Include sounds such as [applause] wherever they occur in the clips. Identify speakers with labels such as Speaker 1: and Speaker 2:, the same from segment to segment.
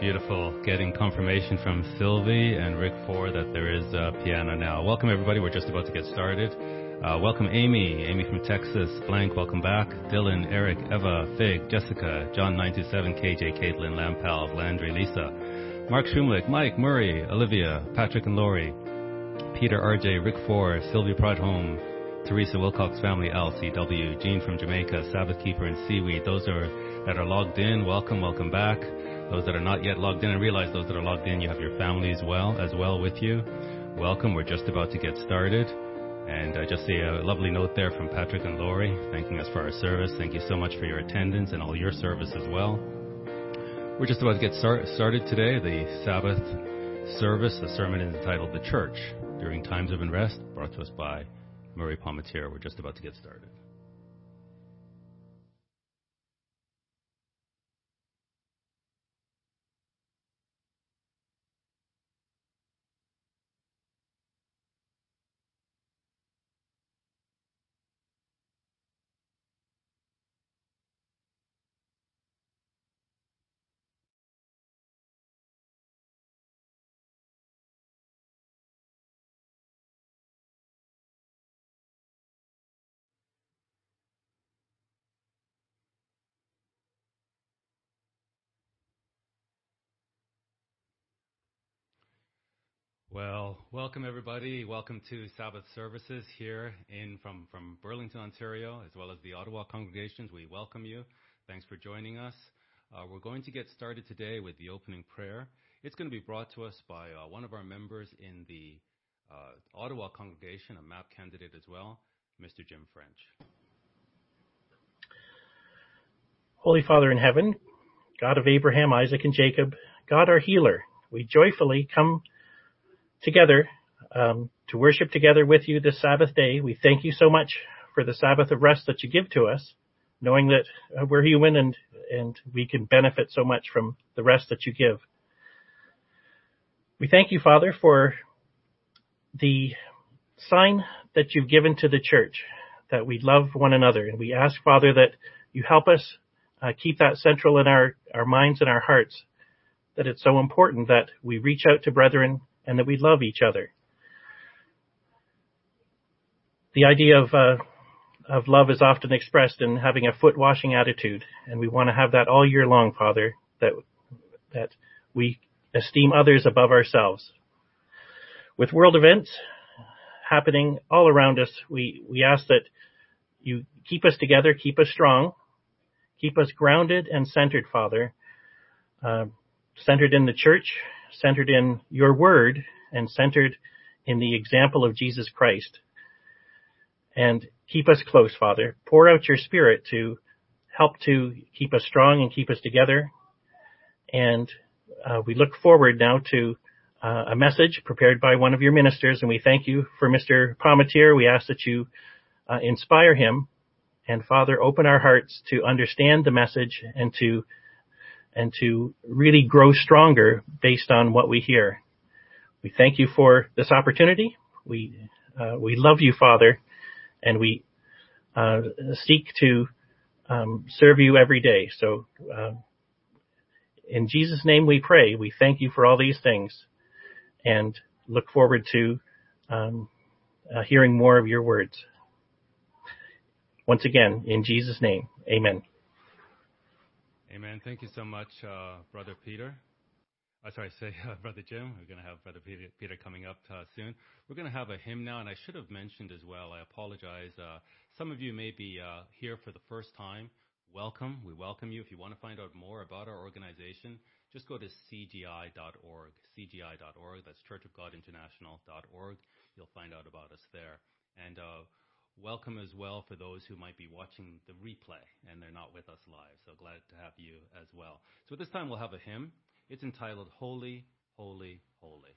Speaker 1: beautiful getting confirmation from Sylvie and Rick Ford that there is a piano now. Welcome everybody. We're just about to get started. Uh, welcome Amy, Amy from Texas. Blank, welcome back. Dylan, Eric, Eva, Fig, Jessica, John 927, KJ, Caitlin, Lampal, Landry, Lisa, Mark Schumlick, Mike, Murray, Olivia, Patrick and Lori, Peter, RJ, Rick Ford, Sylvie Home, Teresa Wilcox family, LCW, Jean from Jamaica, Sabbath Keeper and Seaweed. Those are that are logged in. Welcome, welcome back. Those that are not yet logged in, I realize those that are logged in, you have your family as well, as well with you. Welcome. We're just about to get started. And I just see a lovely note there from Patrick and Lori, thanking us for our service. Thank you so much for your attendance and all your service as well. We're just about to get start, started today. The Sabbath service, the sermon is entitled The Church During Times of Unrest, brought to us by Murray Palmatier. We're just about to get started. Well, welcome everybody. Welcome to Sabbath services here in from, Burlington, Ontario, as well as the Ottawa congregations. We welcome you. Thanks for joining us. Uh, we're going to get started today with the opening prayer. It's going to be brought to us by uh, one of our members in the uh, Ottawa congregation, a MAP candidate as well, Mr. Jim French.
Speaker 2: Holy Father in heaven, God of Abraham, Isaac, and Jacob, God our healer, we joyfully come together um, to worship together with you this Sabbath day. We thank you so much for the Sabbath of rest that you give to us, knowing that uh, we're human and and we can benefit so much from the rest that you give. We thank you, Father, for the sign that you've given to the church that we love one another, and we ask, Father, that you help us uh, keep that central in our our minds and our hearts. That it's so important that we reach out to brethren and that we love each other. The idea of uh, of love is often expressed in having a foot washing attitude, and we want to have that all year long, Father. That that we esteem others above ourselves. With world events happening all around us, we we ask that you keep us together, keep us strong, keep us grounded and centered, Father. Uh, centered in the church, centered in your word and centered in the example of Jesus Christ. And keep us close, Father. Pour out your spirit to help to keep us strong and keep us together. And uh, we look forward now to uh, a message prepared by one of your ministers, and we thank you for Mr. Palmatier. We ask that you uh, inspire him, and Father, open our hearts to understand the message and to and to really grow stronger based on what we hear. We thank you for this opportunity. We uh, we love you, Father, and we uh, seek to um, serve you every day. So, uh, in Jesus' name, we pray. We thank you for all these things, and look forward to um, uh, hearing more of your words. Once again, in Jesus' name, Amen.
Speaker 1: Amen. Thank you so much, uh, Brother Peter. Uh, sorry, say [laughs] uh, Brother Jim. We're going to have Brother Peter, Peter coming up uh, soon. We're going to have a hymn now, and I should have mentioned as well. I apologize. Uh, some of you may be uh, here for the first time. Welcome. We welcome you. If you want to find out more about our organization, just go to cgi.org. cgi.org. That's churchofgodinternational.org. You'll find out about us there. And uh, welcome as well for those who might be watching the replay and they're not with us live. So glad to have you as well. So at this time we'll have a hymn. It's entitled Holy, Holy, Holy.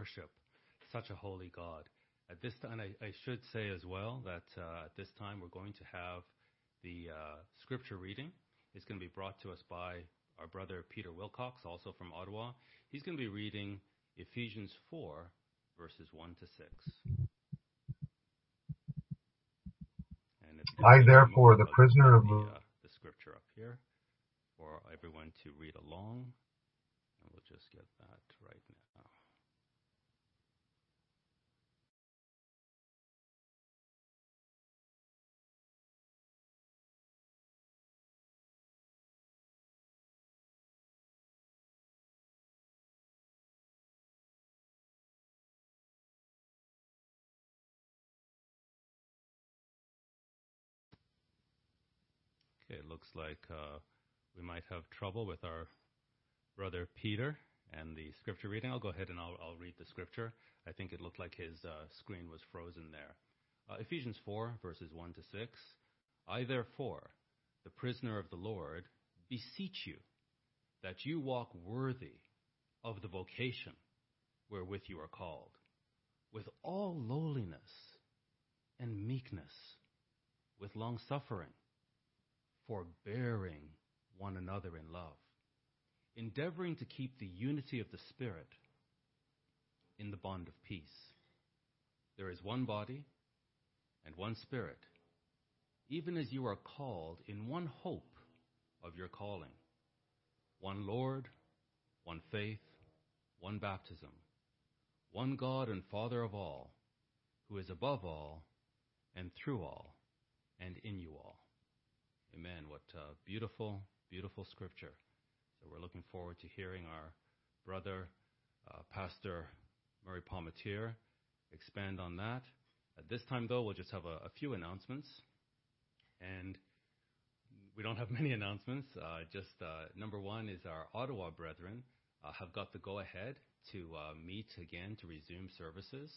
Speaker 1: Worship such a holy God. At this time, I, I should say as well that uh, at this time we're going to have the uh, scripture reading. It's going to be brought to us by our brother Peter Wilcox, also from Ottawa. He's going to be reading Ephesians 4, verses 1 to 6.
Speaker 3: I, therefore, the prisoner of
Speaker 1: the, uh, the scripture up here for everyone to read along. And we'll just get that right now. Looks like uh, we might have trouble with our brother Peter and the scripture reading. I'll go ahead and I'll, I'll read the scripture. I think it looked like his uh, screen was frozen there. Uh, Ephesians 4, verses 1 to 6. I, therefore, the prisoner of the Lord, beseech you that you walk worthy of the vocation wherewith you are called, with all lowliness and meekness, with long suffering, forbearing one another in love, endeavoring to keep the unity of the Spirit in the bond of peace. There is one body and one Spirit, even as you are called in one hope of your calling, one Lord, one faith, one baptism, one God and Father of all, who is above all and through all and in you all. Amen. What uh, beautiful, beautiful scripture. So we're looking forward to hearing our brother, uh, Pastor Murray Palmatier, expand on that. At this time, though, we'll just have a, a few announcements. And we don't have [laughs] many announcements. Uh, just uh, number one is our Ottawa brethren uh, have got the go ahead to uh, meet again to resume services.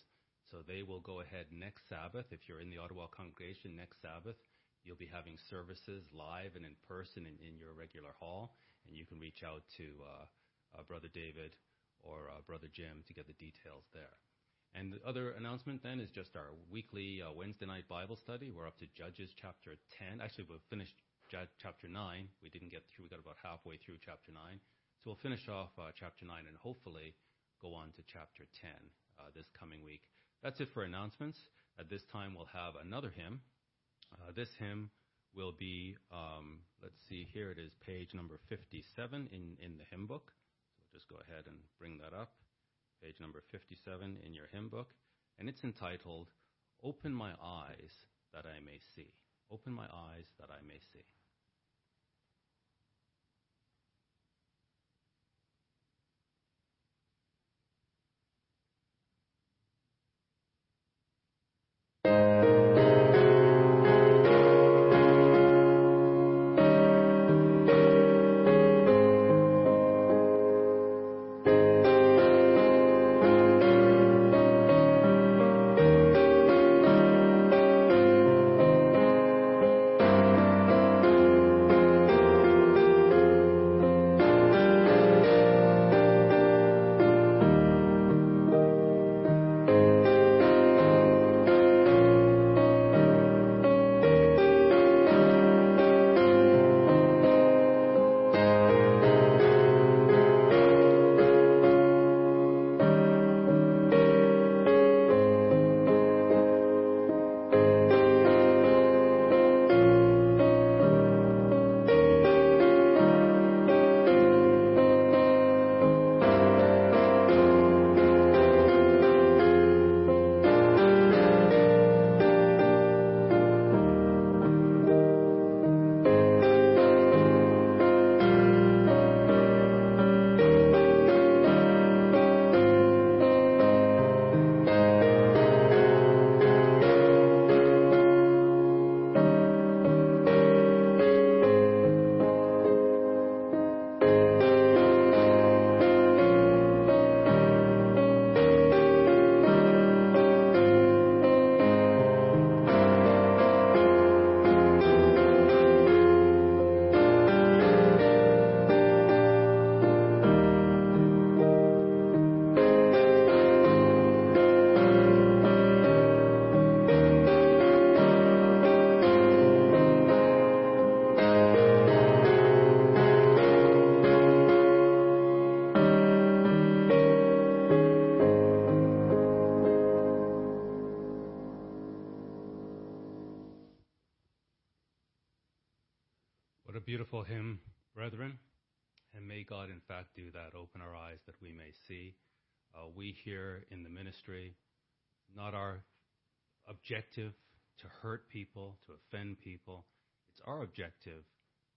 Speaker 1: So they will go ahead next Sabbath. If you're in the Ottawa congregation next Sabbath, You'll be having services live and in person in, your regular hall, and you can reach out to uh, uh, Brother David or uh, Brother Jim to get the details there. And the other announcement then is just our weekly Wednesday night Bible study. We're up to Judges chapter 10. Actually, we've finished chapter 9. We didn't get through, we got about halfway through chapter 9. So we'll finish off chapter 9 and hopefully go on to chapter 10 uh, this coming week. That's it for announcements. At this time, we'll have another hymn. Uh, this hymn will be, um, let's see, here it is, page number 57 in, in the hymn book. So just go ahead and bring that up. Page number 57 in your hymn book. And it's entitled, Open My Eyes That I May See. Open My Eyes That I May See. Objective to hurt people, to offend people. It's our objective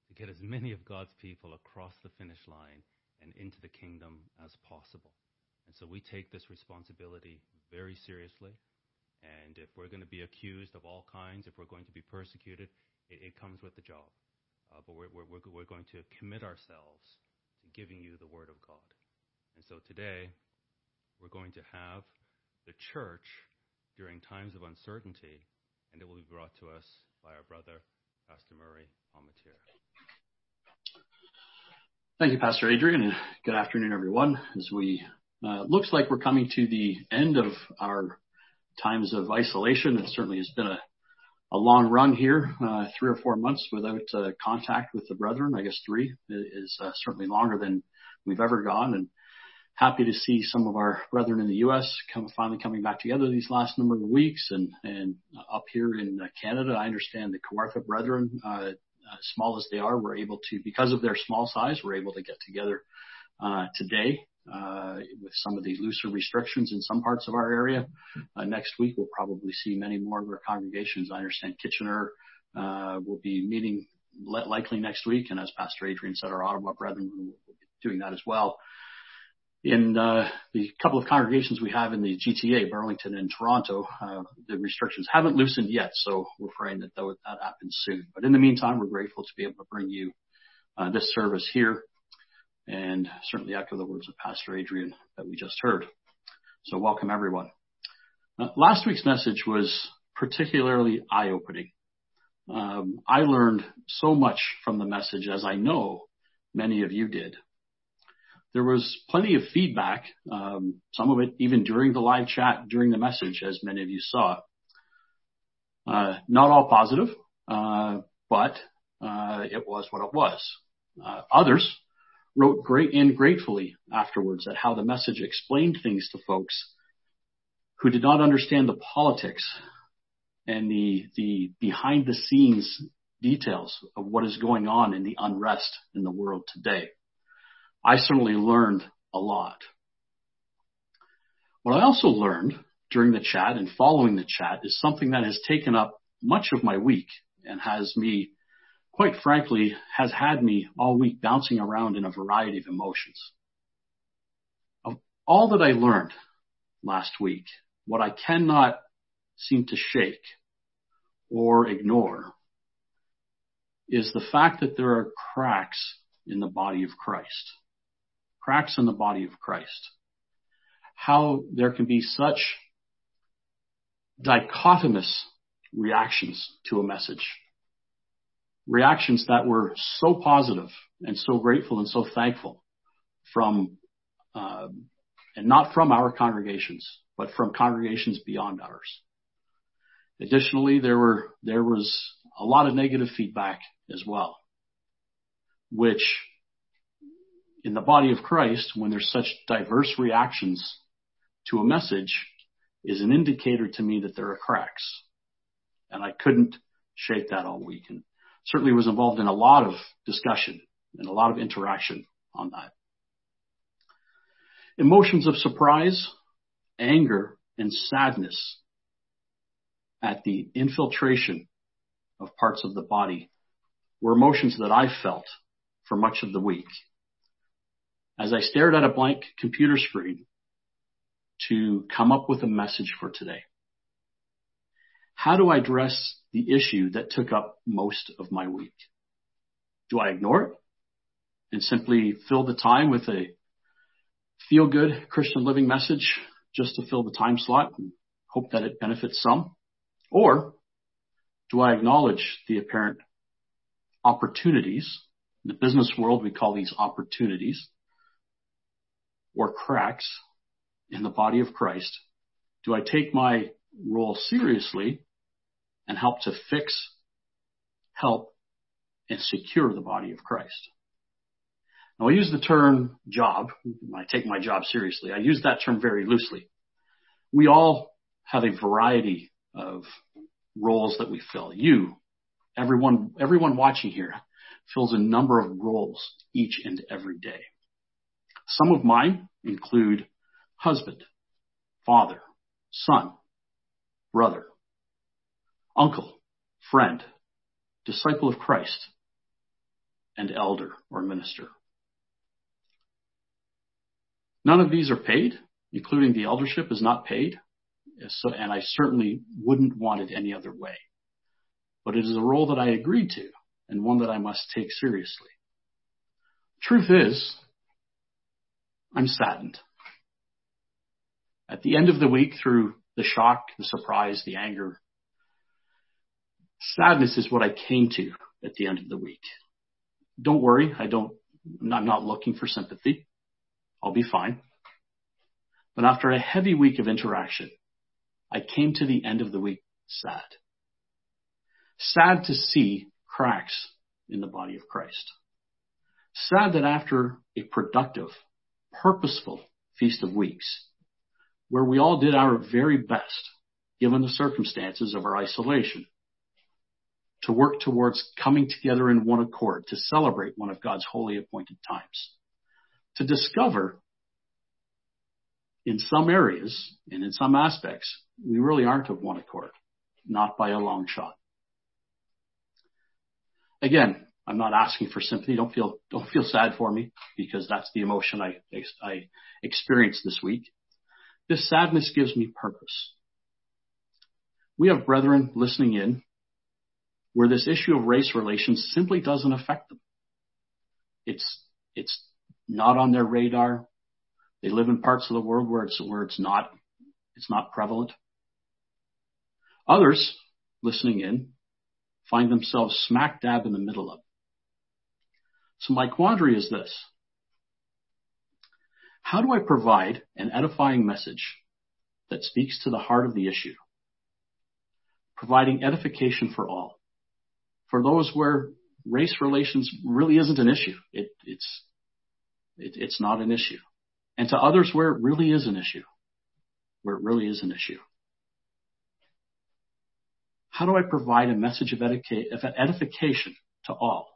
Speaker 1: to get as many of God's people across the finish line and into the kingdom as possible. And so we take this responsibility very seriously. And if we're going to be accused of all kinds, if we're going to be persecuted, it, it comes with the job. Uh, but we're, we're, we're going to commit ourselves to giving you the Word of God. And so today, we're going to have the church during times of uncertainty, and it will be brought to us by our brother, Pastor Murray Palmatier.
Speaker 3: Thank you, Pastor Adrian, and good afternoon, everyone. As we uh, looks like we're coming to the end of our times of isolation. It certainly has been a, a long run here, uh, three or four months without uh, contact with the brethren. I guess three is uh, certainly longer than we've ever gone, and happy to see some of our brethren in the U.S. come finally coming back together these last number of weeks, and and up here in uh, Canada, I understand the Kawartha brethren, uh, uh, small as they are, were able to because of their small size, were able to get together uh, today uh, with some of the looser restrictions in some parts of our area. Uh, next week, we'll probably see many more of our congregations. I understand Kitchener uh, will be meeting likely next week, and as Pastor Adrian said, our Ottawa brethren will be doing that as well. In uh, the couple of congregations we have in the GTA, Burlington and Toronto, uh, the restrictions haven't loosened yet, so we're praying that that, that happens soon. But in the meantime, we're grateful to be able to bring you uh, this service here and certainly echo the words of Pastor Adrian that we just heard. So welcome everyone. Uh, last week's message was particularly eye-opening. Um, I learned so much from the message as I know many of you did. There was plenty of feedback, um, some of it even during the live chat during the message, as many of you saw. Uh, not all positive, uh, but uh, it was what it was. Uh, others wrote great and gratefully afterwards at how the message explained things to folks who did not understand the politics and the, the behind the scenes details of what is going on in the unrest in the world today. I certainly learned a lot. What I also learned during the chat and following the chat is something that has taken up much of my week and has me quite frankly, has had me all week bouncing around in a variety of emotions. Of all that I learned last week, what I cannot seem to shake or ignore is the fact that there are cracks in the body of Christ. Cracks in the body of Christ. How there can be such dichotomous reactions to a message reactions that were so positive and so grateful and so thankful from, uh, and not from our congregations, but from congregations beyond ours. Additionally, there were, there was a lot of negative feedback as well, which in the body of Christ, when there's such diverse reactions to a message, is an indicator to me that there are cracks. And I couldn't shake that all week. And certainly was involved in a lot of discussion and a lot of interaction on that. Emotions of surprise, anger, and sadness at the infiltration of parts of the body were emotions that I felt for much of the week. As I stared at a blank computer screen to come up with a message for today. How do I address the issue that took up most of my week? Do I ignore it and simply fill the time with a feel good Christian living message just to fill the time slot and hope that it benefits some? Or do I acknowledge the apparent opportunities? In the business world, we call these opportunities or cracks in the body of Christ. Do I take my role seriously and help to fix, help, and secure the body of Christ. Now I use the term job. I take my job seriously. I use that term very loosely. We all have a variety of roles that we fill. You, everyone, everyone watching here fills a number of roles each and every day. Some of mine include husband, father, son, brother, uncle, friend, disciple of Christ, and elder or minister. None of these are paid, including the eldership is not paid, so, and I certainly wouldn't want it any other way. But it is a role that I agreed to and one that I must take seriously. Truth is, I'm saddened. At the end of the week, through the shock, the surprise, the anger, sadness is what I came to at the end of the week. Don't worry, I don't, I'm not looking for sympathy. I'll be fine. But after a heavy week of interaction, I came to the end of the week sad. Sad to see cracks in the body of Christ. Sad that after a productive, purposeful Feast of Weeks, where we all did our very best, given the circumstances of our isolation, to work towards coming together in one accord to celebrate one of God's holy appointed times, to discover in some areas and in some aspects, we really aren't of one accord, not by a long shot. Again, I'm not asking for sympathy. Don't feel don't feel sad for me because that's the emotion I I experienced this week. This sadness gives me purpose. We have brethren listening in where this issue of race relations simply doesn't affect them. It's it's not on their radar. They live in parts of the world where it's where it's not it's not prevalent. Others listening in find themselves smack dab in the middle of it. So my quandary is this. How do I provide an edifying message that speaks to the heart of the issue? Providing edification for all. For those where race relations really isn't an issue. It, it's, it, it's not an issue. And to others where it really is an issue. Where it really is an issue. How do I provide a message of edification to all?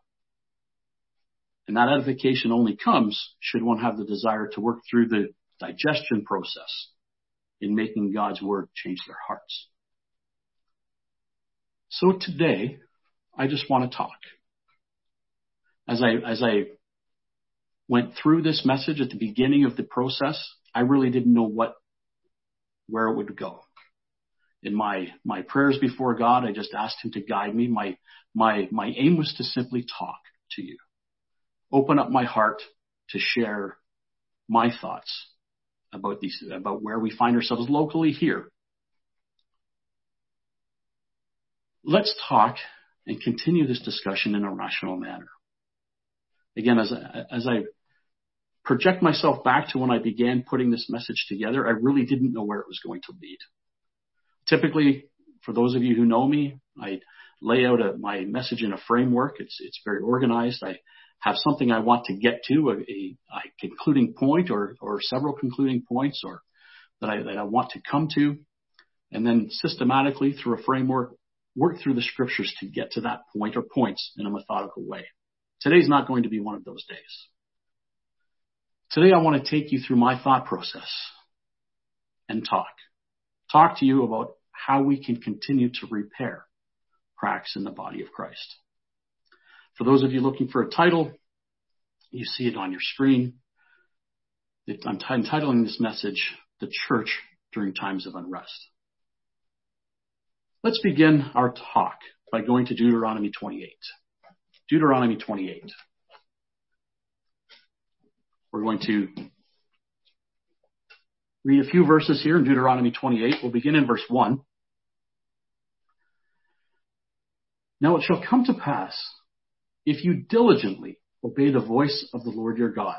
Speaker 3: And that edification only comes should one have the desire to work through the digestion process in making God's word change their hearts. So today, I just want to talk. As I, as I went through this message at the beginning of the process, I really didn't know what, where it would go in my, my prayers before God, I just asked him to guide me. My, my, my aim was to simply talk to you, open up my heart to share my thoughts about these, about where we find ourselves locally here. Let's talk and continue this discussion in a rational manner. Again, as I, as I project myself back to when I began putting this message together, I really didn't know where it was going to lead. Typically, for those of you who know me, I lay out a, my message in a framework. It's, it's very organized. I have something I want to get to, a, a, a concluding point or, or several concluding points or that I, that I want to come to. And then systematically through a framework, work through the scriptures to get to that point or points in a methodical way. Today's not going to be one of those days. Today I want to take you through my thought process and talk. Talk to you about how we can continue to repair cracks in the body of Christ. For those of you looking for a title, you see it on your screen. I'm entitling this message, The Church During Times of Unrest. Let's begin our talk by going to Deuteronomy 28. Deuteronomy 28. We're going to read a few verses here in Deuteronomy 28. We'll begin in verse 1. Now it shall come to pass, if you diligently obey the voice of the Lord your God,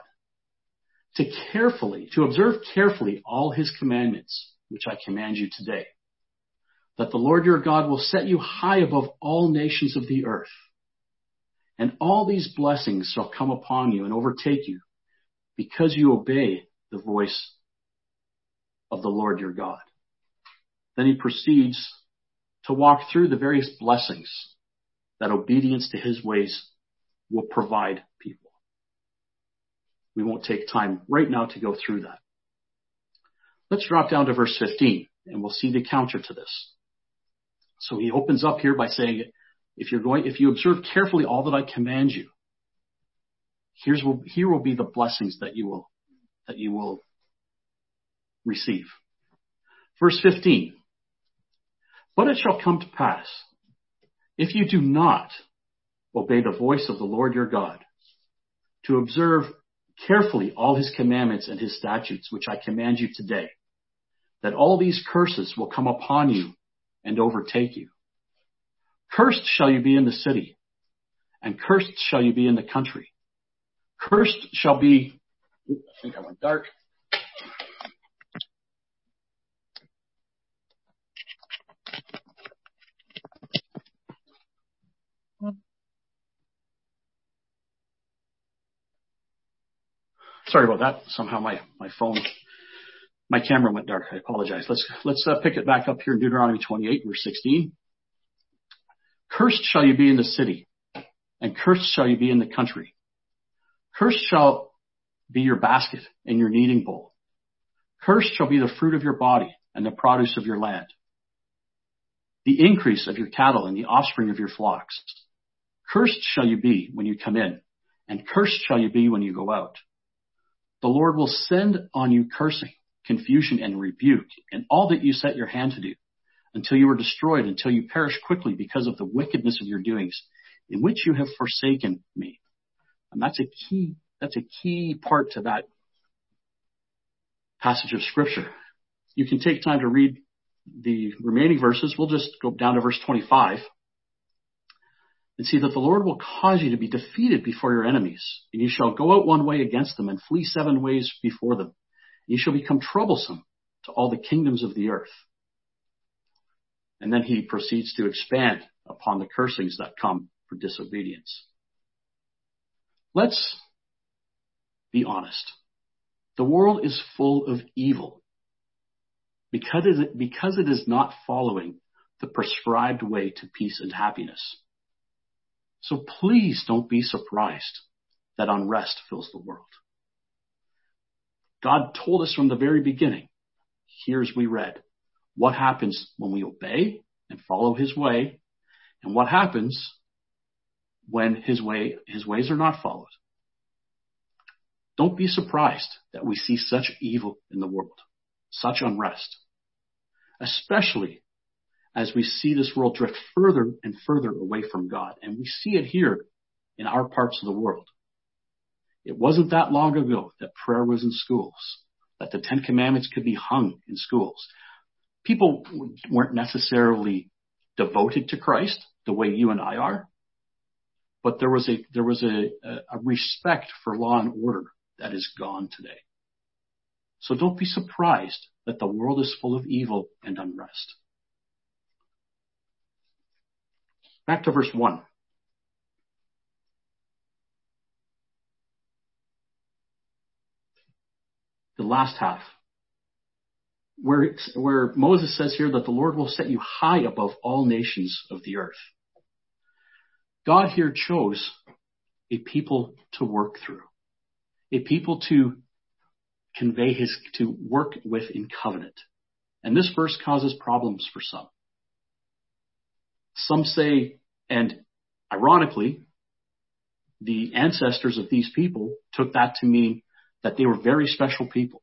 Speaker 3: to carefully, to observe carefully all his commandments, which I command you today, that the Lord your God will set you high above all nations of the earth. And all these blessings shall come upon you and overtake you because you obey the voice of the Lord your God. Then he proceeds to walk through the various blessings that obedience to his ways will provide people. We won't take time right now to go through that. Let's drop down to verse 15 and we'll see the counter to this. So he opens up here by saying, if you're going, if you observe carefully all that I command you, here's will, here will be the blessings that you will, that you will receive. Verse 15. But it shall come to pass, if you do not obey the voice of the Lord your God, to observe carefully all his commandments and his statutes, which I command you today, that all these curses will come upon you and overtake you. Cursed shall you be in the city, and cursed shall you be in the country. Cursed shall be, I think I went dark. Sorry about that. Somehow my, my phone, my camera went dark. I apologize. Let's, let's uh, pick it back up here in Deuteronomy 28 verse 16. Cursed shall you be in the city and cursed shall you be in the country. Cursed shall be your basket and your kneading bowl. Cursed shall be the fruit of your body and the produce of your land. The increase of your cattle and the offspring of your flocks. Cursed shall you be when you come in and cursed shall you be when you go out. The Lord will send on you cursing, confusion, and rebuke, and all that you set your hand to do, until you are destroyed, until you perish quickly because of the wickedness of your doings, in which you have forsaken me. And that's a key, that's a key part to that passage of scripture. You can take time to read the remaining verses. We'll just go down to verse 25 and see that the Lord will cause you to be defeated before your enemies, and you shall go out one way against them and flee seven ways before them. You shall become troublesome to all the kingdoms of the earth. And then he proceeds to expand upon the cursings that come for disobedience. Let's be honest. The world is full of evil because it, because it is not following the prescribed way to peace and happiness. So please don't be surprised that unrest fills the world. God told us from the very beginning, here's we read, what happens when we obey and follow his way, and what happens when his way, his ways are not followed. Don't be surprised that we see such evil in the world, such unrest, especially as we see this world drift further and further away from God. And we see it here in our parts of the world. It wasn't that long ago that prayer was in schools, that the Ten Commandments could be hung in schools. People weren't necessarily devoted to Christ the way you and I are, but there was a, there was a, a respect for law and order that is gone today. So don't be surprised that the world is full of evil and unrest. Back to verse 1. The last half. Where, where Moses says here that the Lord will set you high above all nations of the earth. God here chose a people to work through, a people to convey his, to work with in covenant. And this verse causes problems for some. Some say, and ironically, the ancestors of these people took that to mean that they were very special people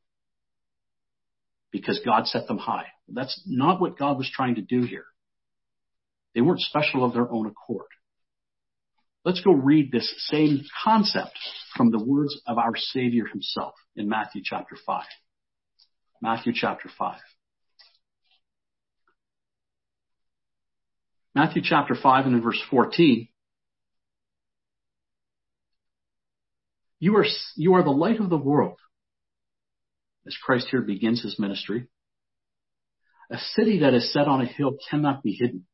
Speaker 3: because God set them high. That's not what God was trying to do here. They weren't special of their own accord. Let's go read this same concept from the words of our Savior himself in Matthew chapter 5. Matthew chapter 5. Matthew chapter 5 and in verse 14. You are, you are the light of the world. As Christ here begins his ministry. A city that is set on a hill cannot be hidden.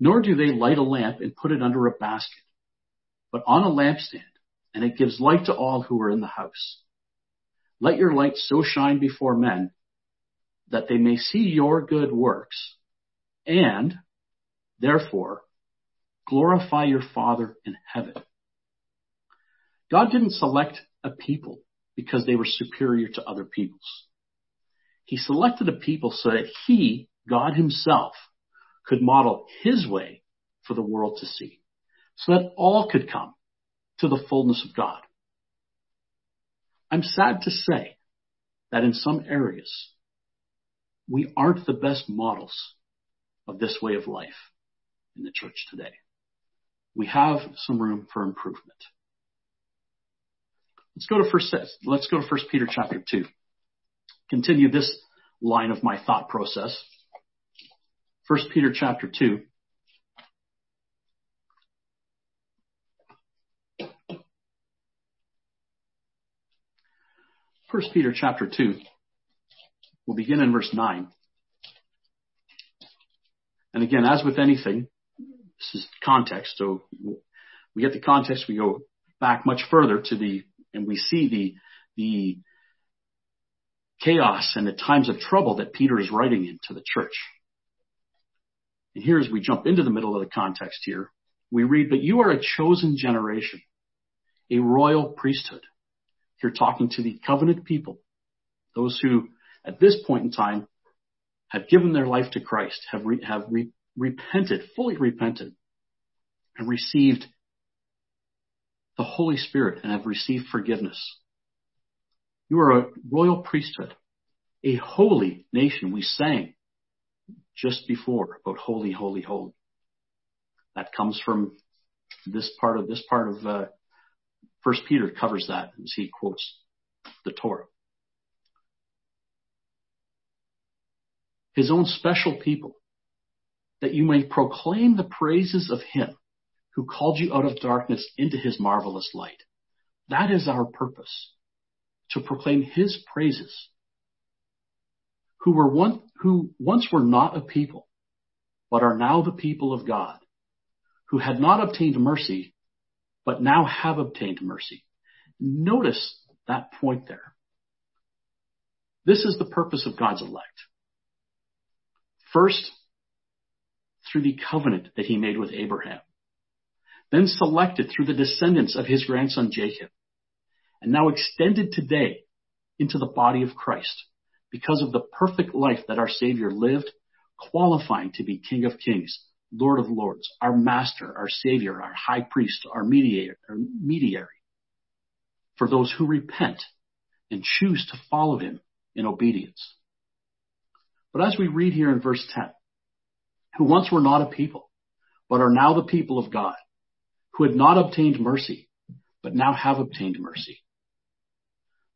Speaker 3: Nor do they light a lamp and put it under a basket, but on a lampstand, and it gives light to all who are in the house. Let your light so shine before men that they may see your good works and Therefore, glorify your Father in heaven. God didn't select a people because they were superior to other peoples. He selected a people so that he, God himself, could model his way for the world to see, so that all could come to the fullness of God. I'm sad to say that in some areas, we aren't the best models of this way of life in the church today. We have some room for improvement. Let's go to first, let's go to first Peter chapter two. Continue this line of my thought process. First Peter chapter two. First Peter chapter 2. We'll begin in verse 9. And again, as with anything, this is context. So we get the context, we go back much further to the, and we see the, the chaos and the times of trouble that Peter is writing into the church. And here as we jump into the middle of the context here, we read, but you are a chosen generation, a royal priesthood you're talking to the covenant people, those who at this point in time have given their life to Christ, have, re, have re, repented, fully repented, and received the Holy Spirit and have received forgiveness. You are a royal priesthood, a holy nation. We sang just before about holy, holy, holy. That comes from this part of this part of uh, First Peter covers that as he quotes the Torah. His own special people, that you may proclaim the praises of him who called you out of darkness into his marvelous light. That is our purpose, to proclaim his praises, who were one, who once were not a people, but are now the people of God, who had not obtained mercy, but now have obtained mercy. Notice that point there. This is the purpose of God's elect. First, through the covenant that he made with Abraham, then selected through the descendants of his grandson Jacob, and now extended today into the body of Christ because of the perfect life that our Savior lived, qualifying to be King of Kings Lord of Lords, our Master, our Savior, our High Priest, our Mediator, our mediary, for those who repent and choose to follow Him in obedience. But as we read here in verse 10, who once were not a people, but are now the people of God, who had not obtained mercy, but now have obtained mercy.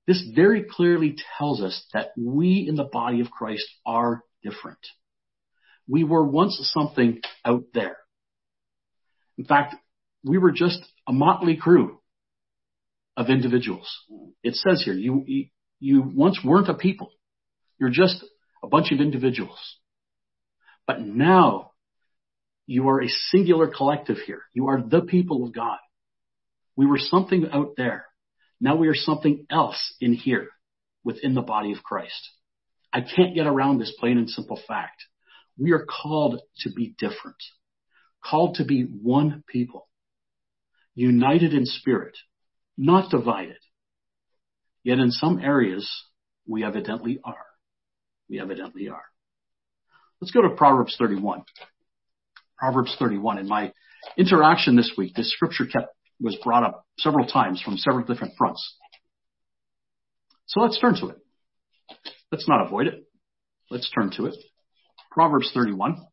Speaker 3: This very clearly tells us that we in the body of Christ are different. We were once something out there. In fact, we were just a motley crew of individuals. It says here, you, you once weren't a people. You're just a bunch of individuals. But now you are a singular collective here. You are the people of God. We were something out there. Now we are something else in here within the body of Christ. I can't get around this plain and simple fact. We are called to be different, called to be one people, united in spirit, not divided. Yet in some areas, we evidently are. We evidently are. Let's go to Proverbs 31. Proverbs 31. In my interaction this week, this scripture kept, was brought up several times from several different fronts. So let's turn to it. Let's not avoid it. Let's turn to it. Proverbs 31.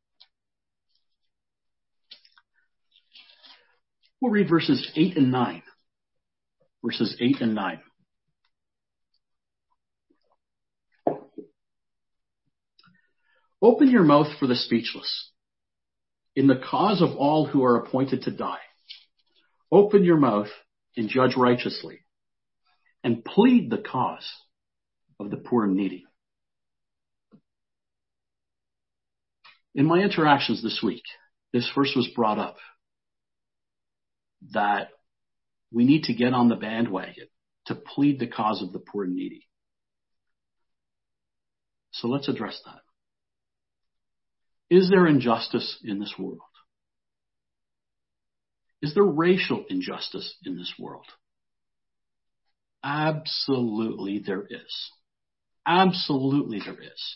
Speaker 3: We'll read verses 8 and 9. Verses 8 and 9. Open your mouth for the speechless, in the cause of all who are appointed to die. Open your mouth and judge righteously, and plead the cause of the poor and needy. In my interactions this week, this verse was brought up that we need to get on the bandwagon to plead the cause of the poor and needy. So let's address that. Is there injustice in this world? Is there racial injustice in this world? Absolutely there is. Absolutely there is.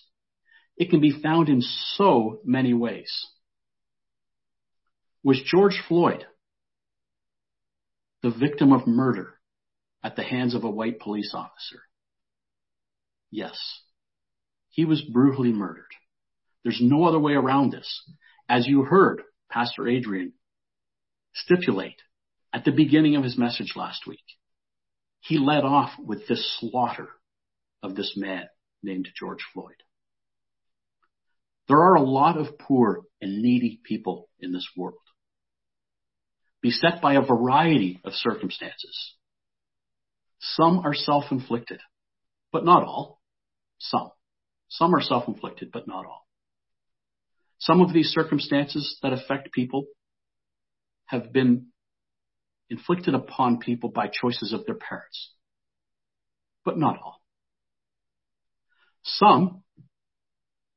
Speaker 3: It can be found in so many ways. Was George Floyd the victim of murder at the hands of a white police officer? Yes. He was brutally murdered. There's no other way around this. As you heard Pastor Adrian stipulate at the beginning of his message last week, he led off with this slaughter of this man named George Floyd. There are a lot of poor and needy people in this world, beset by a variety of circumstances. Some are self-inflicted, but not all. Some. Some are self-inflicted, but not all. Some of these circumstances that affect people have been inflicted upon people by choices of their parents, but not all. Some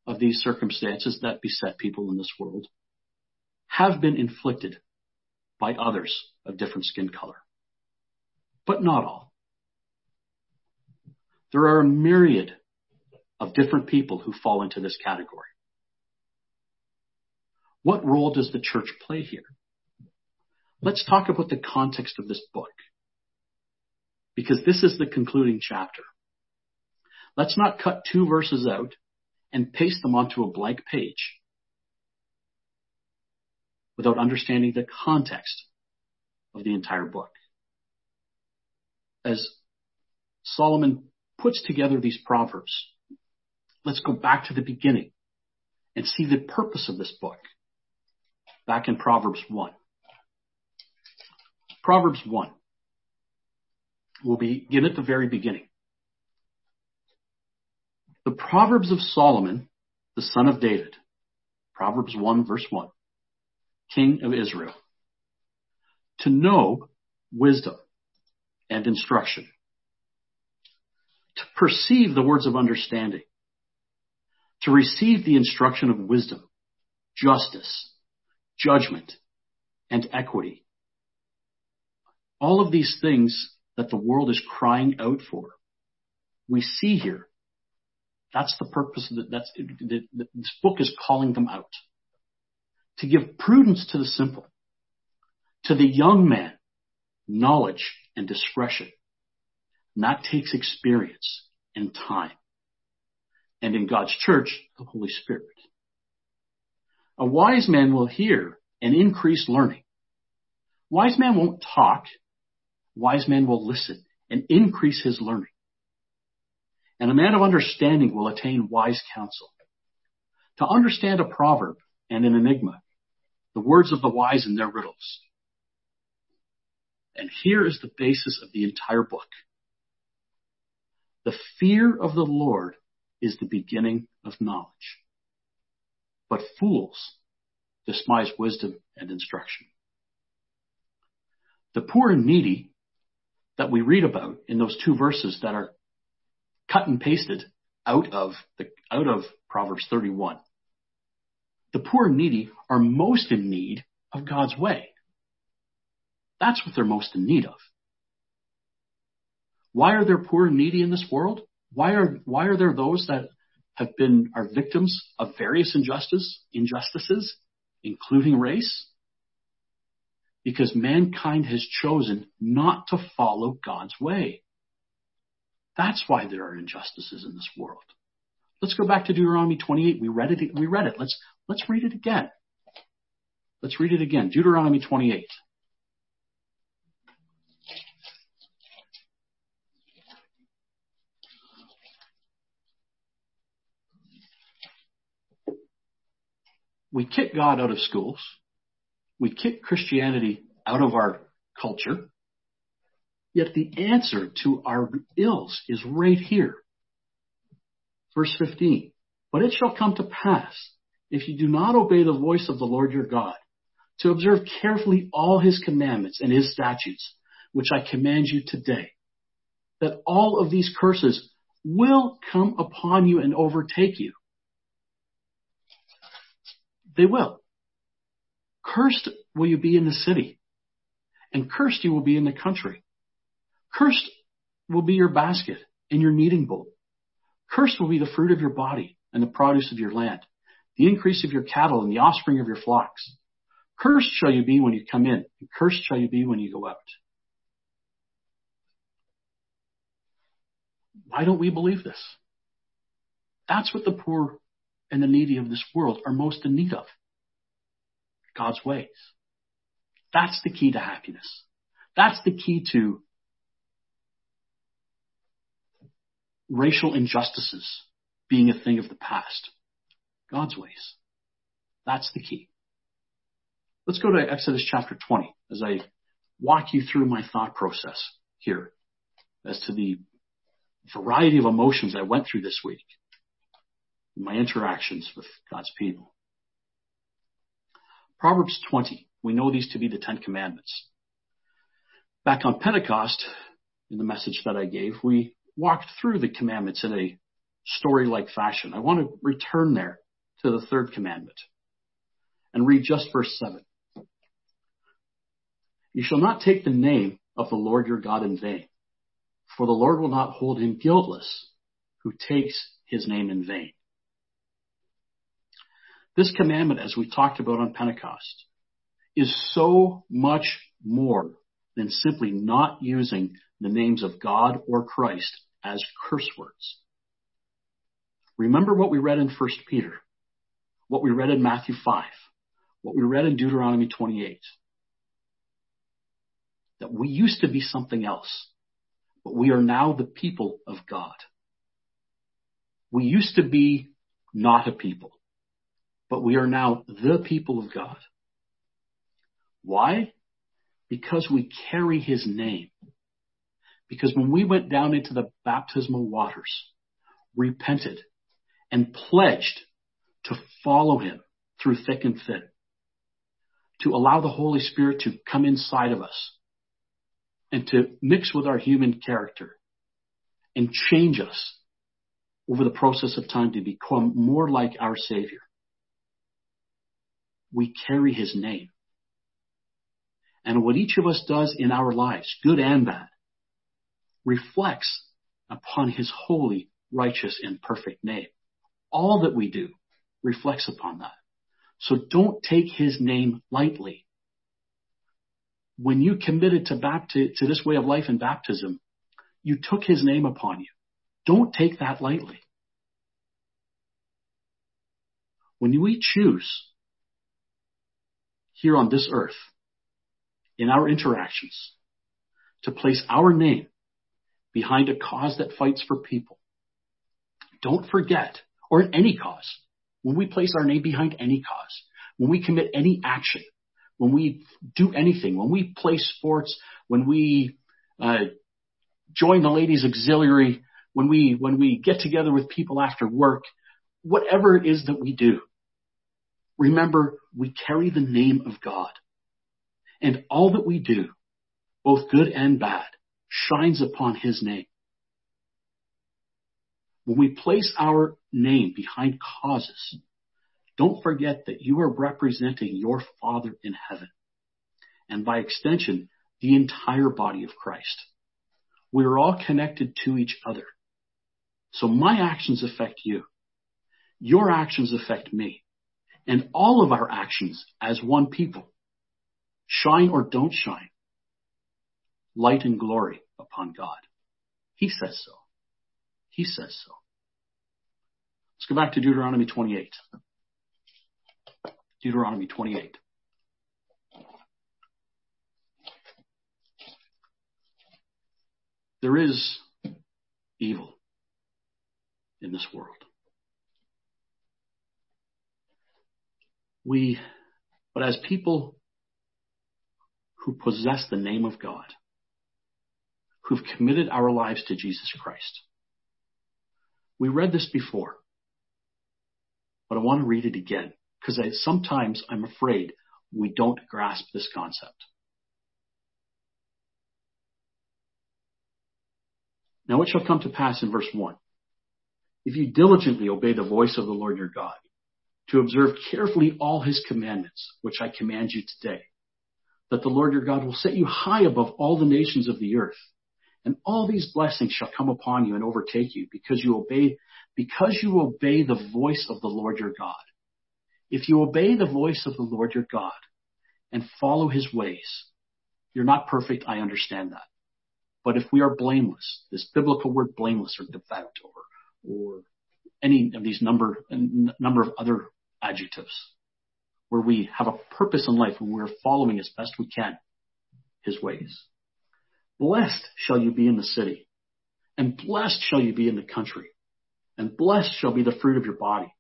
Speaker 3: of these circumstances that beset people in this world have been inflicted by others of different skin color, but not all. There are a myriad of different people who fall into this category. What role does the church play here? Let's talk about the context of this book. Because this is the concluding chapter. Let's not cut two verses out and paste them onto a blank page without understanding the context of the entire book. As Solomon puts together these proverbs, let's go back to the beginning and see the purpose of this book. Back in Proverbs 1. Proverbs 1. We'll begin at the very beginning. The Proverbs of Solomon, the son of David. Proverbs 1 verse 1. King of Israel. To know wisdom and instruction. To perceive the words of understanding. To receive the instruction of wisdom, justice, judgment, and equity. All of these things that the world is crying out for, we see here. That's the purpose of the, that's, this book is calling them out. To give prudence to the simple, to the young man, knowledge and discretion. And that takes experience and time. And in God's church, the Holy Spirit. A wise man will hear and increase learning. Wise man won't talk. Wise man will listen and increase his learning. And a man of understanding will attain wise counsel. To understand a proverb and an enigma, the words of the wise and their riddles. And here is the basis of the entire book. The fear of the Lord is the beginning of knowledge. But fools despise wisdom and instruction. The poor and needy that we read about in those two verses that are cut and pasted out of the, out of Proverbs 31. The poor and needy are most in need of God's way. That's what they're most in need of. Why are there poor and needy in this world? Why are, why are there those that have been, are victims of various injustice, injustices, including race? Because mankind has chosen not to follow God's way. That's why there are injustices in this world. Let's go back to Deuteronomy 28. We read it. We read it. Let's, let's read it again. Let's read it again. Deuteronomy 28. We kick God out of schools. We kick Christianity out of our culture. Yet the answer to our ills is right here. Verse 15. But it shall come to pass, if you do not obey the voice of the Lord your God, to observe carefully all his commandments and his statutes, which I command you today, that all of these curses will come upon you and overtake you. They will. Cursed will you be in the city and cursed you will be in the country. Cursed will be your basket and your kneading bowl. Cursed will be the fruit of your body and the produce of your land, the increase of your cattle and the offspring of your flocks. Cursed shall you be when you come in, and cursed shall you be when you go out. Why don't we believe this? That's what the poor and the needy of this world are most in need of. God's ways. That's the key to happiness. That's the key to racial injustices being a thing of the past. God's ways. That's the key. Let's go to Exodus chapter 20 as I walk you through my thought process here as to the variety of emotions I went through this week my interactions with God's people. Proverbs 20. We know these to be the Ten Commandments. Back on Pentecost, in the message that I gave, we walked through the commandments in a story-like fashion. I want to return there to the third commandment and read just verse 7. You shall not take the name of the Lord your God in vain, for the Lord will not hold him guiltless who takes his name in vain. This commandment, as we talked about on Pentecost, is so much more than simply not using the names of God or Christ as curse words. Remember what we read in 1 Peter, what we read in Matthew 5, what we read in Deuteronomy 28. That we used to be something else, but we are now the people of God. We used to be not a people, but we are now the people of God. Why? Because we carry his name. Because when we went down into the baptismal waters, repented, and pledged to follow him through thick and thin, to allow the Holy Spirit to come inside of us and to mix with our human character and change us over the process of time to become more like our Savior. We carry his name. And what each of us does in our lives, good and bad, reflects upon his holy, righteous, and perfect name. All that we do reflects upon that. So don't take his name lightly. When you committed to, bapti- to this way of life in baptism, you took his name upon you. Don't take that lightly. When we choose here on this earth, in our interactions, to place our name behind a cause that fights for people. Don't forget, or in any cause, when we place our name behind any cause, when we commit any action, when we do anything, when we play sports, when we uh, join the ladies auxiliary, when we when we get together with people after work, whatever it is that we do, remember we carry the name of God, and all that we do, both good and bad, shines upon his name. When we place our name behind causes, don't forget that you are representing your Father in heaven. And by extension, the entire body of Christ. We are all connected to each other. So my actions affect you. Your actions affect me. And all of our actions as one people, shine or don't shine, light and glory upon God. He says so. He says so. Let's go back to Deuteronomy 28. Deuteronomy 28. There is evil in this world. We, but as people who possess the name of God, who've committed our lives to Jesus Christ. We read this before, but I want to read it again because sometimes I'm afraid we don't grasp this concept. Now it shall come to pass in verse 1. If you diligently obey the voice of the Lord your God, to observe carefully all his commandments, which I command you today, that the Lord your God will set you high above all the nations of the earth. And all these blessings shall come upon you and overtake you because you obey, because you obey the voice of the Lord your God. If you obey the voice of the Lord your God and follow his ways, you're not perfect. I understand that. But if we are blameless, this biblical word blameless or devout or, or any of these number, number of other adjectives, where we have a purpose in life and we're following as best we can his ways. Blessed shall you be in the city, and blessed shall you be in the country, and blessed shall be the fruit of your body,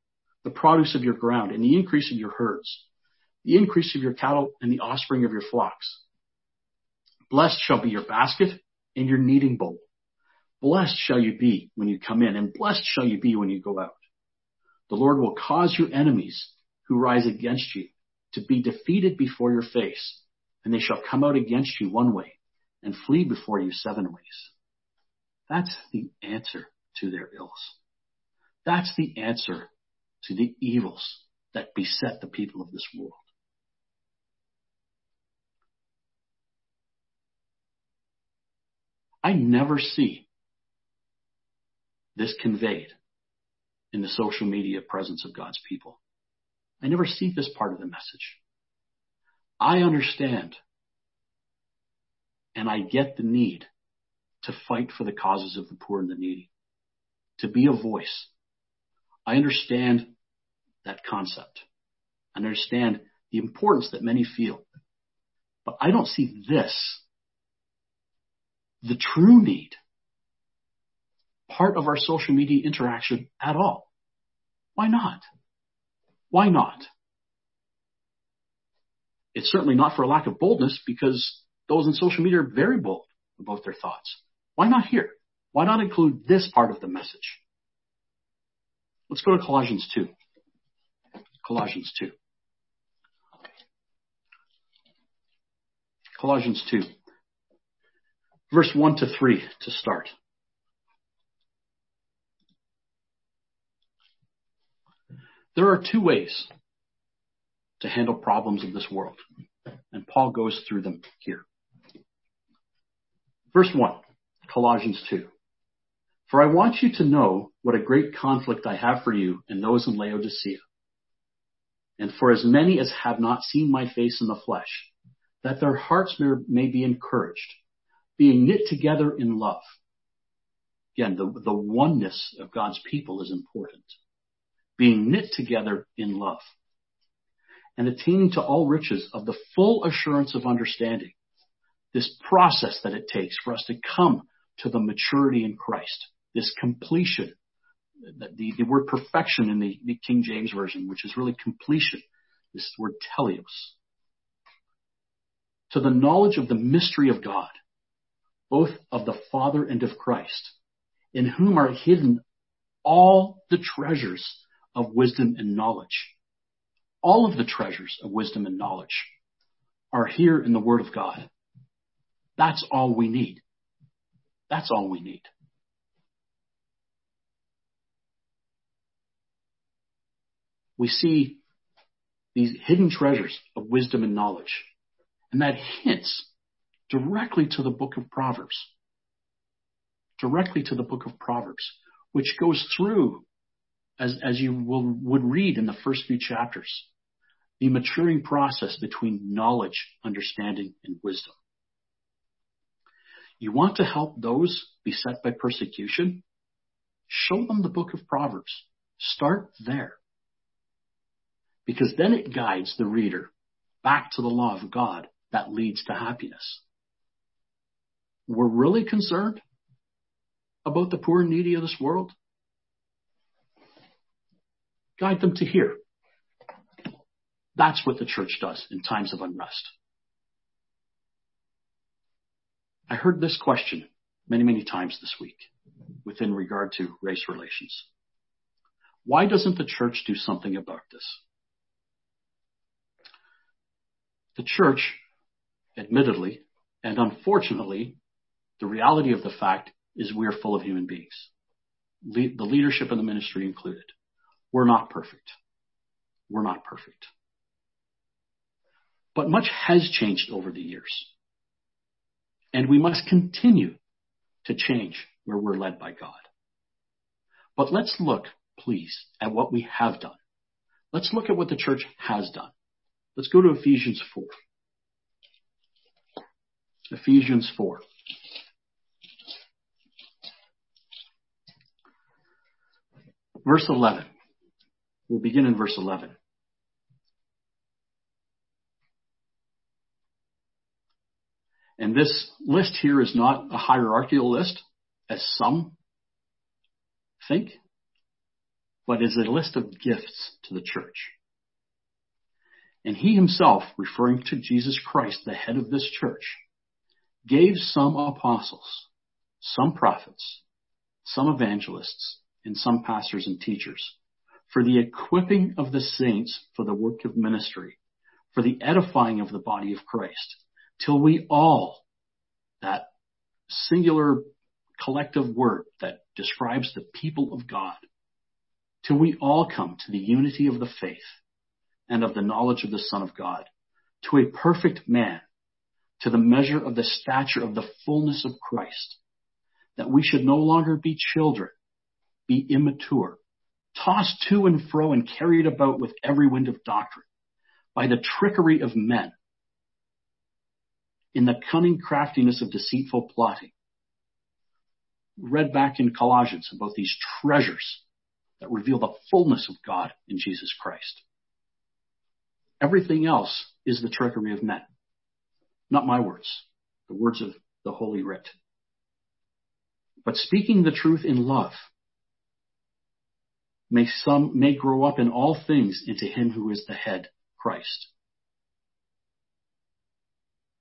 Speaker 3: the produce of your ground, and the increase of your herds, the increase of your cattle, and the offspring of your flocks. Blessed shall be your basket and your kneading bowl. Blessed shall you be when you come in, and blessed shall you be when you go out. The Lord will cause your enemies who rise against you to be defeated before your face, and they shall come out against you one way and flee before you seven ways. That's the answer to their ills. That's the answer to the evils that beset the people of this world. I never see this conveyed in the social media presence of God's people. I never see this part of the message. I understand and I get the need to fight for the causes of the poor and the needy, to be a voice. I understand that concept. I understand the importance that many feel. But I don't see this, the true need, part of our social media interaction at all. Why not? Why not? It's certainly not for a lack of boldness because those in social media are very bold about their thoughts. Why not here? Why not include this part of the message? Let's go to Colossians 2. Colossians 2. Colossians 2. Verse 1 to 3 to start. There are two ways to handle problems of this world, and Paul goes through them here. Verse 1, Colossians 2. For I want you to know what a great conflict I have for you and those in Laodicea. And for as many as have not seen my face in the flesh, that their hearts may be encouraged, being knit together in love. Again, the, the oneness of God's people is important. Being knit together in love. And attaining to all riches of the full assurance of understanding this process that it takes for us to come to the maturity in Christ, this completion. The, the word perfection in the, the King James Version, which is really completion, this word teleos. To the knowledge of the mystery of God, both of the Father and of Christ, in whom are hidden all the treasures of wisdom and knowledge. All of the treasures of wisdom and knowledge are here in the Word of God. That's all we need. That's all we need. We see these hidden treasures of wisdom and knowledge. And that hints directly to the book of Proverbs. Directly to the book of Proverbs, which goes through, as, as you will, would read in the first few chapters, the maturing process between knowledge, understanding, and wisdom. You want to help those beset by persecution? Show them the book of Proverbs. Start there. Because then it guides the reader back to the law of God that leads to happiness. We're really concerned about the poor and needy of this world. Guide them to here. That's what the church does in times of unrest. I heard this question many, many times this week within regard to race relations. Why doesn't the church do something about this? The church, admittedly, and unfortunately, the reality of the fact is we're full of human beings. Le- the leadership of the ministry included. We're not perfect. We're not perfect. But much has changed over the years. And we must continue to change where we're led by God. But let's look, please, at what we have done. Let's look at what the church has done. Let's go to Ephesians 4. Ephesians 4. Verse 11. We'll begin in verse 11. And this list here is not a hierarchical list, as some think, but is a list of gifts to the church. And he himself, referring to Jesus Christ, the head of this church, gave some apostles, some prophets, some evangelists, and some pastors and teachers for the equipping of the saints for the work of ministry, for the edifying of the body of Christ, till we all, that singular collective word that describes the people of God, till we all come to the unity of the faith and of the knowledge of the Son of God, to a perfect man, to the measure of the stature of the fullness of Christ, that we should no longer be children, be immature, tossed to and fro and carried about with every wind of doctrine by the trickery of men in the cunning craftiness of deceitful plotting. Read back in Colossians about these treasures that reveal the fullness of God in Jesus Christ. Everything else is the trickery of men. Not my words, the words of the Holy Writ. But speaking the truth in love, may some may grow up in all things into him who is the head, Christ.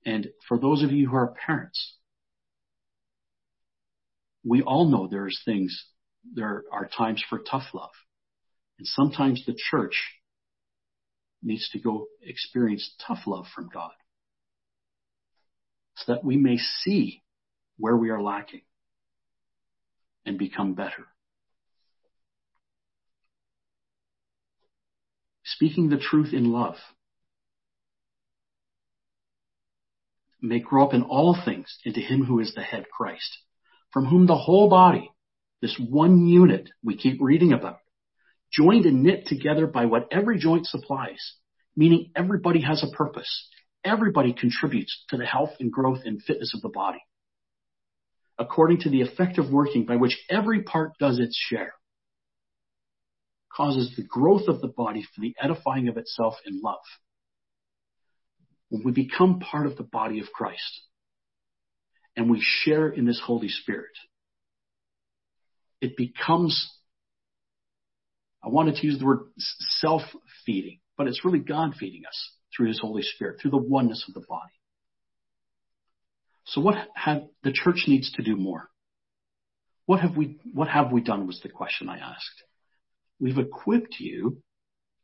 Speaker 3: And for those of you who are parents, we all know there's things, there are times for tough love. And sometimes the church needs to go experience tough love from God so that we may see where we are lacking and become better. Speaking the truth in love may grow up in all things into him who is the head Christ, from whom the whole body, this one unit we keep reading about, joined and knit together by what every joint supplies, meaning everybody has a purpose. Everybody contributes to the health and growth and fitness of the body. According to the effective working by which every part does its share, causes the growth of the body for the edifying of itself in love. When we become part of the body of Christ and we share in this Holy Spirit, it becomes, I wanted to use the word self-feeding, but it's really God feeding us through His Holy Spirit, through the oneness of the body. So what have the church needs to do more? What have we, what have we done was the question I asked. We've equipped you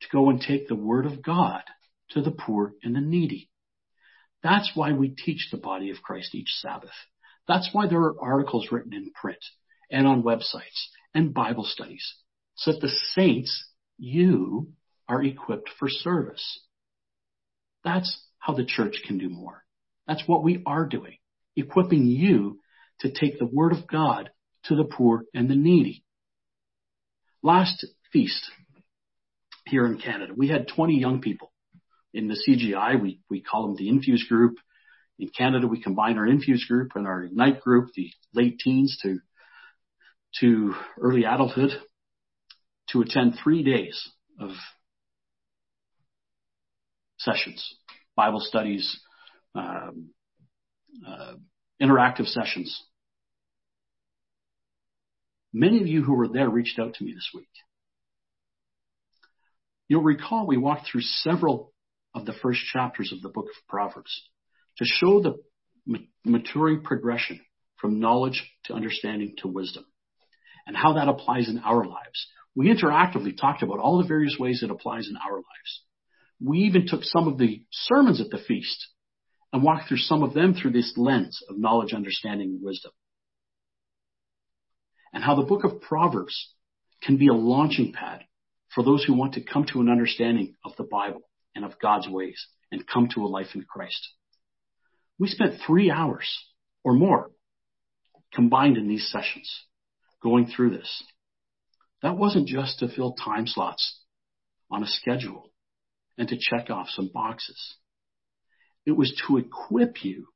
Speaker 3: to go and take the word of God to the poor and the needy. That's why we teach the body of Christ each Sabbath. That's why there are articles written in print and on websites and Bible studies so that the saints, you, are equipped for service. That's how the church can do more. That's what we are doing, equipping you to take the word of God to the poor and the needy. Last feast here in Canada, we had 20 young people in the CGI. We, we call them the Infuse group. In Canada, we combine our Infuse group and our Ignite group, the late teens to, to early adulthood to attend three days of sessions, Bible studies, um, uh, interactive sessions. Many of you who were there reached out to me this week. You'll recall we walked through several of the first chapters of the book of Proverbs to show the maturing progression from knowledge to understanding to wisdom and how that applies in our lives. We interactively talked about all the various ways it applies in our lives. We even took some of the sermons at the feast and walked through some of them through this lens of knowledge, understanding, and wisdom. And how the book of Proverbs can be a launching pad for those who want to come to an understanding of the Bible and of God's ways and come to a life in Christ. We spent three hours or more combined in these sessions going through this. That wasn't just to fill time slots on a schedule and to check off some boxes. It was to equip you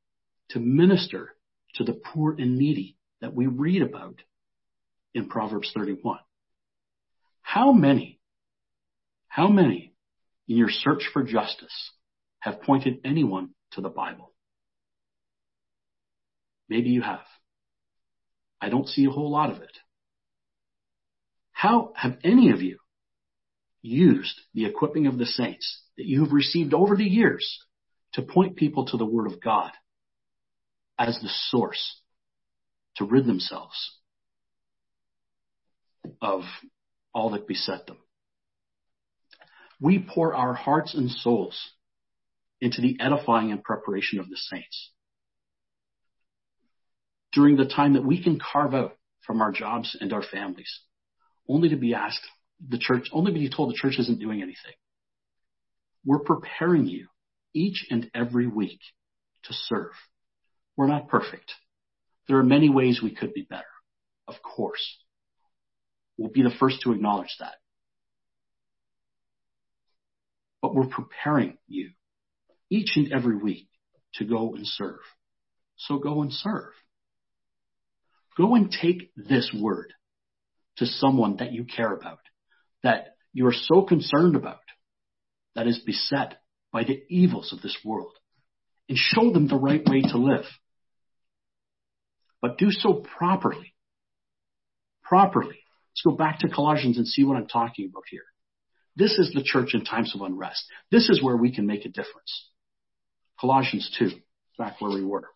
Speaker 3: to minister to the poor and needy that we read about in Proverbs 31. How many, how many in your search for justice have pointed anyone to the Bible? Maybe you have. I don't see a whole lot of it. How have any of you used the equipping of the saints that you have received over the years to point people to the Word of God as the source to rid themselves of all that beset them? We pour our hearts and souls into the edifying and preparation of the saints during the time that we can carve out from our jobs and our families, only to be asked the church, only to be told the church isn't doing anything. We're preparing you each and every week to serve. We're not perfect. There are many ways we could be better. Of course. We'll be the first to acknowledge that. We're preparing you each and every week to go and serve. So go and serve. Go and take this word to someone that you care about, that you are so concerned about, that is beset by the evils of this world, and show them the right way to live. But do so properly. Properly. Let's go back to Colossians and see what I'm talking about here. This is the church in times of unrest. This is where we can make a difference. Colossians 2, back where we were.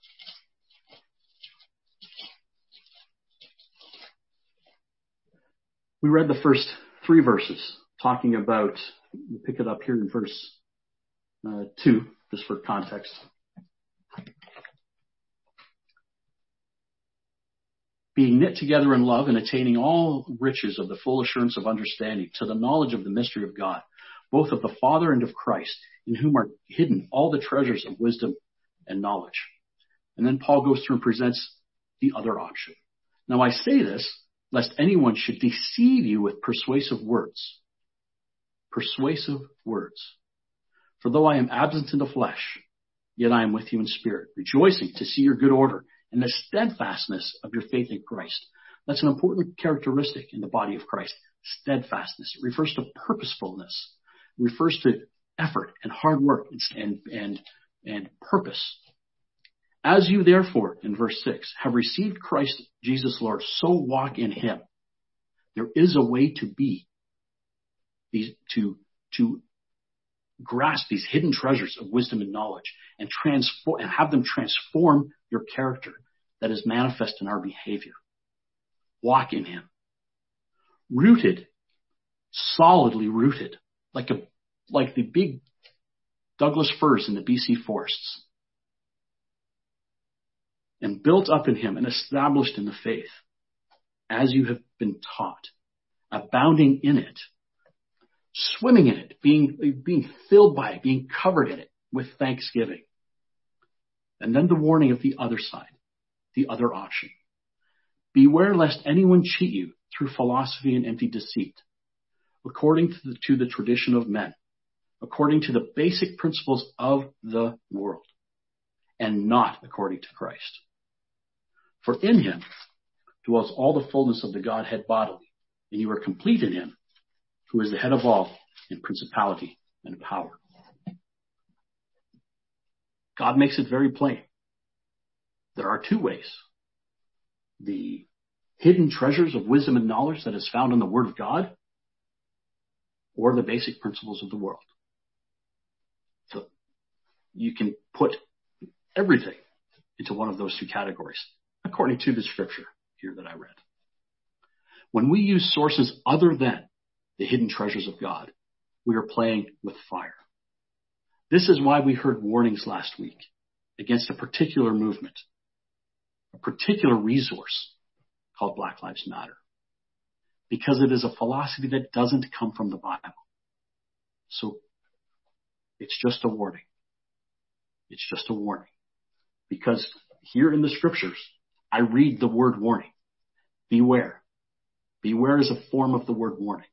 Speaker 3: We read the first three verses talking about, we'll pick it up here in verse uh, 2, just for context. Being knit together in love and attaining all riches of the full assurance of understanding to the knowledge of the mystery of God, both of the Father and of Christ, in whom are hidden all the treasures of wisdom and knowledge. And then Paul goes through and presents the other option. Now I say this lest anyone should deceive you with persuasive words. Persuasive words. For though I am absent in the flesh, yet I am with you in spirit, rejoicing to see your good order and the steadfastness of your faith in Christ. That's an important characteristic in the body of Christ. Steadfastness. It refers to purposefulness. It refers to effort and hard work and, and, and purpose. As you therefore, in verse 6, have received Christ Jesus Lord, so walk in him. There is a way to be, these, to, to grasp these hidden treasures of wisdom and knowledge and transform, and have them transform your character that is manifest in our behavior. Walk in him. Rooted, solidly rooted, like a, like the big Douglas firs in the BC forests and built up in him and established in the faith as you have been taught, abounding in it, swimming in it, being, being filled by it, being covered in it with thanksgiving. And then the warning of the other side, the other option. Beware lest anyone cheat you through philosophy and empty deceit, according to the, to the tradition of men, according to the basic principles of the world, and not according to Christ. For in him dwells all the fullness of the Godhead bodily, and you are complete in him, who is the head of all in principality and power. God makes it very plain. There are two ways. The hidden treasures of wisdom and knowledge that is found in the Word of God, or the basic principles of the world. So you can put everything into one of those two categories according to the scripture here that I read. When we use sources other than the hidden treasures of God, we are playing with fire. This is why we heard warnings last week against a particular movement, a particular resource called Black Lives Matter. Because it is a philosophy that doesn't come from the Bible. So it's just a warning. It's just a warning. Because here in the scriptures, I read the word warning. Beware. Beware is a form of the word warning.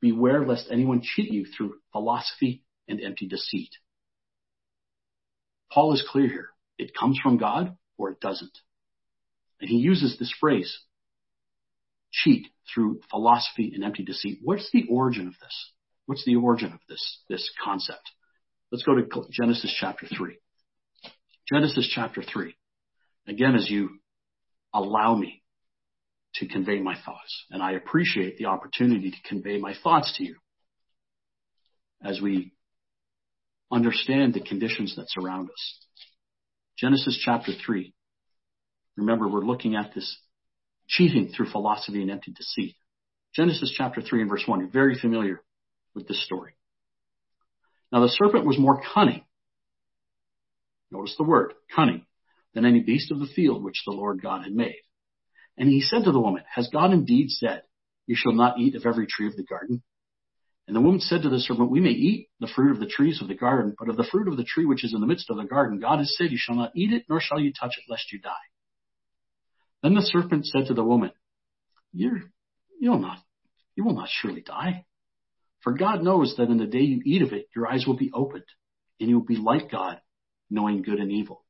Speaker 3: Beware lest anyone cheat you through philosophy and empty deceit. Paul is clear here. It comes from God or it doesn't. And he uses this phrase, cheat through philosophy and empty deceit. What's the origin of this? What's the origin of this, this concept? Let's go to Genesis chapter 3. Genesis chapter 3. Again, as you allow me to convey my thoughts, and I appreciate the opportunity to convey my thoughts to you as we understand the conditions that surround us. Genesis chapter 3. Remember, we're looking at this cheating through philosophy and empty deceit. Genesis chapter 3 and verse 1. You're very familiar with this story. Now the serpent was more cunning. Notice the word, cunning, than any beast of the field which the Lord God had made. And he said to the woman, Has God indeed said, You shall not eat of every tree of the garden? And the woman said to the serpent, We may eat the fruit of the trees of the garden, but of the fruit of the tree which is in the midst of the garden, God has said, You shall not eat it, nor shall you touch it, lest you die. Then the serpent said to the woman, You're, you'll not, you will not surely die. For God knows that in the day you eat of it, your eyes will be opened, and you will be like God, knowing good and evil.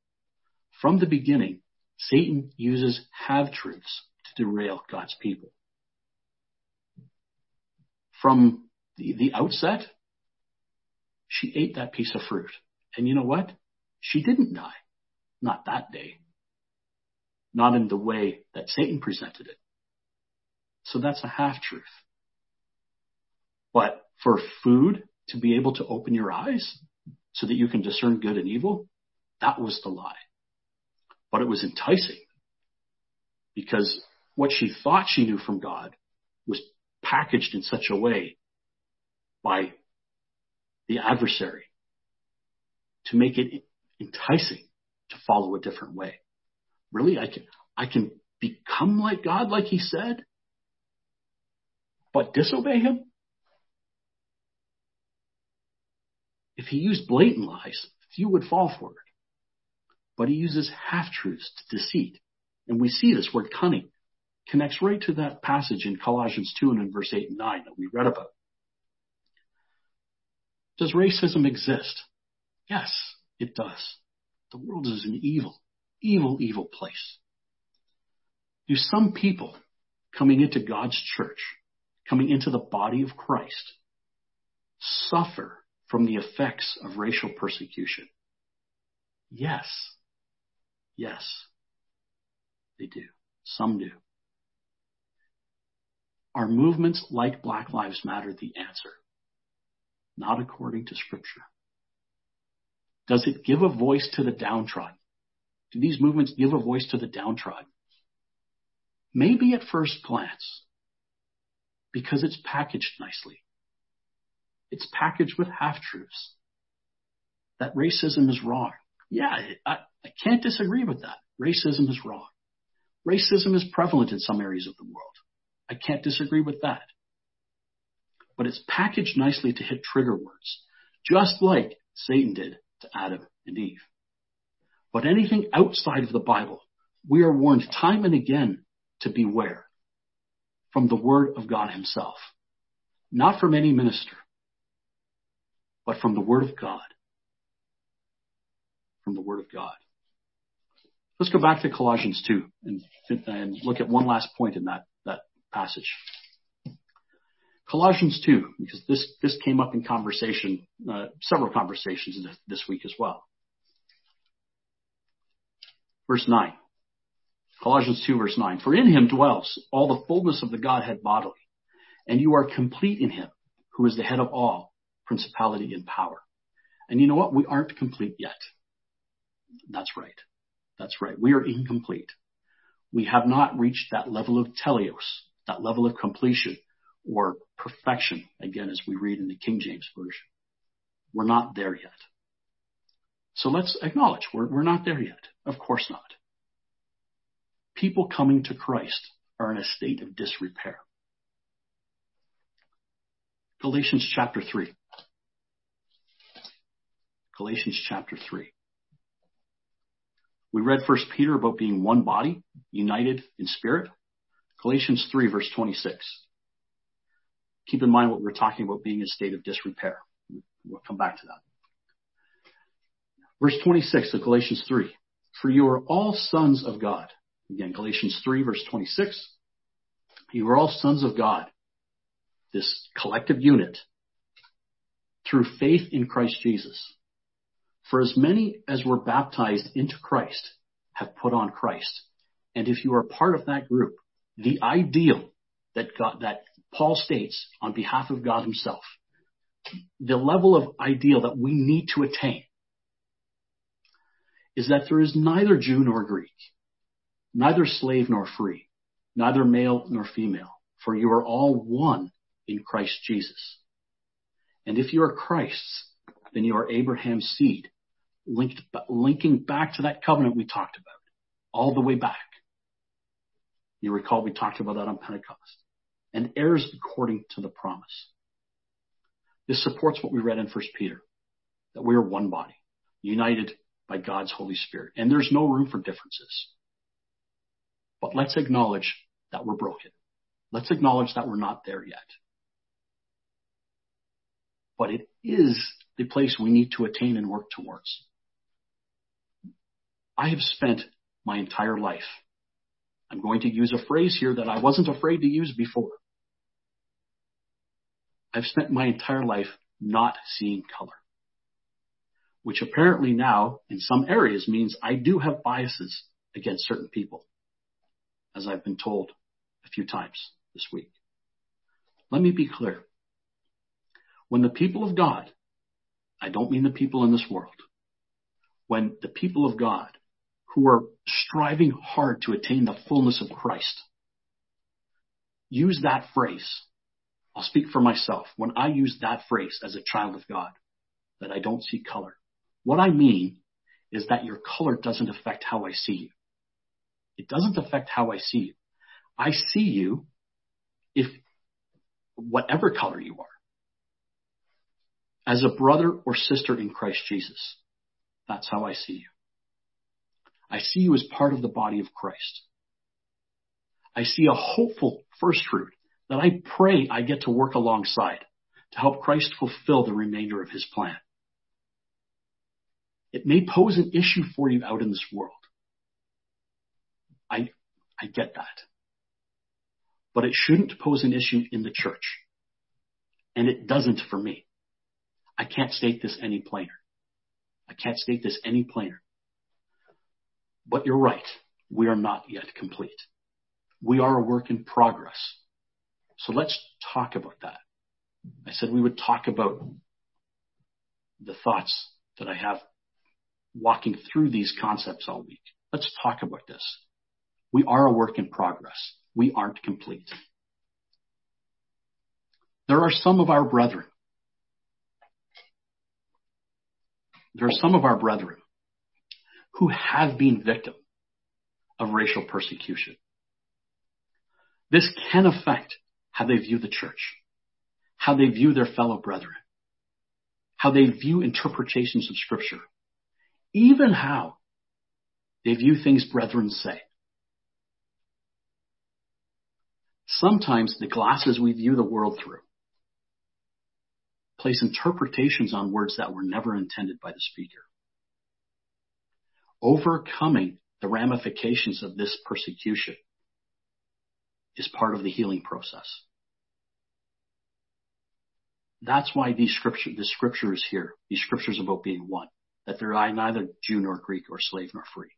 Speaker 3: From the beginning, Satan uses half truths to derail God's people. From the, the outset, she ate that piece of fruit. And you know what? She didn't die. Not that day. Not in the way that Satan presented it. So that's a half truth. But for food to be able to open your eyes so that you can discern good and evil, that was the lie. But it was enticing because what she thought she knew from God was packaged in such a way by the adversary to make it enticing to follow a different way. Really, I can, I can become like God, like he said, but disobey him? If he used blatant lies, few would fall for it. But he uses half truths to deceit. And we see this word cunning connects right to that passage in Colossians 2 and in verse 8 and 9 that we read about. Does racism exist? Yes, it does. The world is an evil, evil, evil place. Do some people coming into God's church, coming into the body of Christ, suffer from the effects of racial persecution? Yes. Yes. They do. Some do. Are movements like Black Lives Matter the answer? Not according to Scripture. Does it give a voice to the downtrodden? Do these movements give a voice to the downtrodden? Maybe at first glance, because it's packaged nicely. It's packaged with half truths. That racism is wrong. Yeah, I, I can't disagree with that. Racism is wrong. Racism is prevalent in some areas of the world. I can't disagree with that. But it's packaged nicely to hit trigger words, just like Satan did to Adam and Eve. But anything outside of the Bible, we are warned time and again to beware from the Word of God Himself. Not from any minister, but from the Word of God. From the Word of God. Let's go back to Colossians 2 and, and look at one last point in that, that passage. Colossians 2, because this, this came up in conversation, uh, several conversations this week as well. Verse 9. Colossians 2 verse 9. For in him dwells all the fullness of the Godhead bodily, and you are complete in him, who is the head of all, principality and power. And you know what? We aren't complete yet. That's right. That's right. We are incomplete. We have not reached that level of teleos, that level of completion or perfection, again, as we read in the King James Version. We're not there yet. So let's acknowledge we're, we're not there yet. Of course not. People coming to Christ are in a state of disrepair. Galatians chapter 3. Galatians chapter 3. We read First Peter about being one body, united in spirit. Galatians 3 verse 26. Keep in mind what we we're talking about being in a state of disrepair. We'll come back to that. Verse 26 of Galatians 3. For you are all sons of God. Again, Galatians 3 verse 26. You are all sons of God. This collective unit through faith in Christ Jesus. For as many as were baptized into Christ have put on Christ. And if you are part of that group, the ideal that God, that Paul states on behalf of God himself, the level of ideal that we need to attain is that there is neither Jew nor Greek, neither slave nor free, neither male nor female, for you are all one in Christ Jesus. And if you are Christ's, then you are Abraham's seed, linked, linking back to that covenant we talked about, all the way back. You recall we talked about that on Pentecost. And heirs according to the promise. This supports what we read in 1 Peter, that we are one body, united by God's Holy Spirit. And there's no room for differences. But let's acknowledge that we're broken. Let's acknowledge that we're not there yet. But it is the place we need to attain and work towards. I have spent my entire life. I'm going to use a phrase here that I wasn't afraid to use before. I've spent my entire life not seeing color which apparently now in some areas means I do have biases against certain people, as I've been told a few times this week. Let me be clear. When the people of God, I don't mean the people in this world, when the people of God who are striving hard to attain the fullness of Christ use that phrase, I'll speak for myself. When I use that phrase as a child of God, that I don't see color, what I mean is that your color doesn't affect how I see you. It doesn't affect how I see you. I see you if whatever color you are as a brother or sister in Christ Jesus. That's how I see you. I see you as part of the body of Christ. I see a hopeful first fruit that I pray I get to work alongside to help Christ fulfill the remainder of his plan. It may pose an issue for you out in this world. I, I get that. But it shouldn't pose an issue in the church. And it doesn't for me. I can't state this any plainer. I can't state this any plainer. But you're right. We are not yet complete. We are a work in progress. So let's talk about that. I said we would talk about the thoughts that I have walking through these concepts all week. Let's talk about this. We are a work in progress. We aren't complete. There are some of our brethren. There are some of our brethren who have been victim of racial persecution. This can affect how they view the church, how they view their fellow brethren, how they view interpretations of scripture, even how they view things brethren say. Sometimes the glasses we view the world through place interpretations on words that were never intended by the speaker. Overcoming the ramifications of this persecution is part of the healing process. That's why these scripture, the scripture is here. These scriptures about being one that there are neither Jew nor Greek or slave nor free.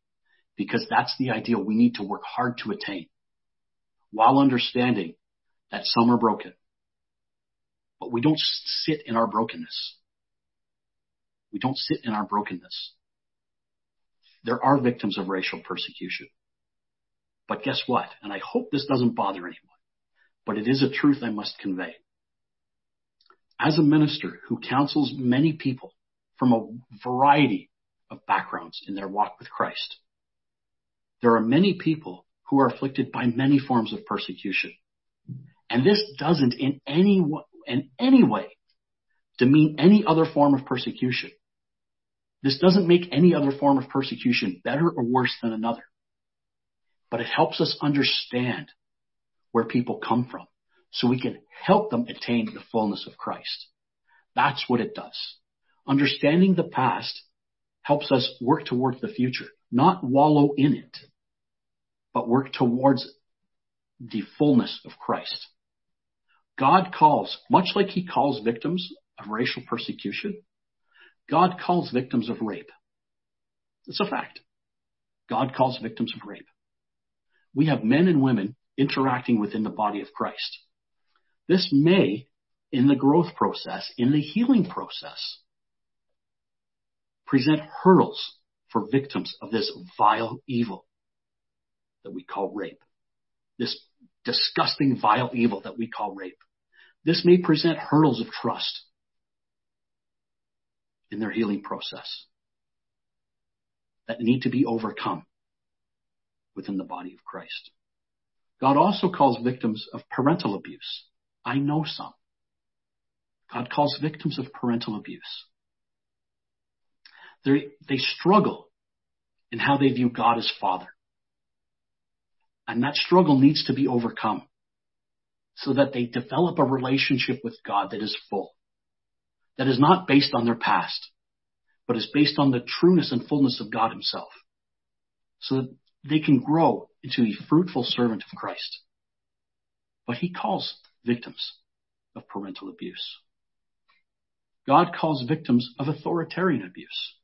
Speaker 3: Because that's the ideal we need to work hard to attain while understanding that some are broken. But we don't sit in our brokenness. We don't sit in our brokenness. There are victims of racial persecution. But guess what? And I hope this doesn't bother anyone, but it is a truth I must convey. As a minister who counsels many people from a variety of backgrounds in their walk with Christ. There are many people who are afflicted by many forms of persecution. And this doesn't in any, in any way demean any other form of persecution. This doesn't make any other form of persecution better or worse than another, but it helps us understand where people come from so we can help them attain the fullness of Christ. That's what it does. Understanding the past helps us work towards the future, not wallow in it, but work towards the fullness of Christ. God calls, much like he calls victims of racial persecution, God calls victims of rape. It's a fact. God calls victims of rape. We have men and women interacting within the body of Christ. This may, in the growth process, in the healing process, present hurdles for victims of this vile evil that we call rape. This disgusting, vile evil that we call rape. This may present hurdles of trust in their healing process that need to be overcome within the body of Christ. God also calls victims of parental abuse. I know some. God calls victims of parental abuse. They, they struggle in how they view God as Father. And that struggle needs to be overcome so that they develop a relationship with God that is full, that is not based on their past, but is based on the trueness and fullness of God Himself, so that they can grow into a fruitful servant of Christ. But He calls victims of parental abuse. God calls victims of authoritarian abuse.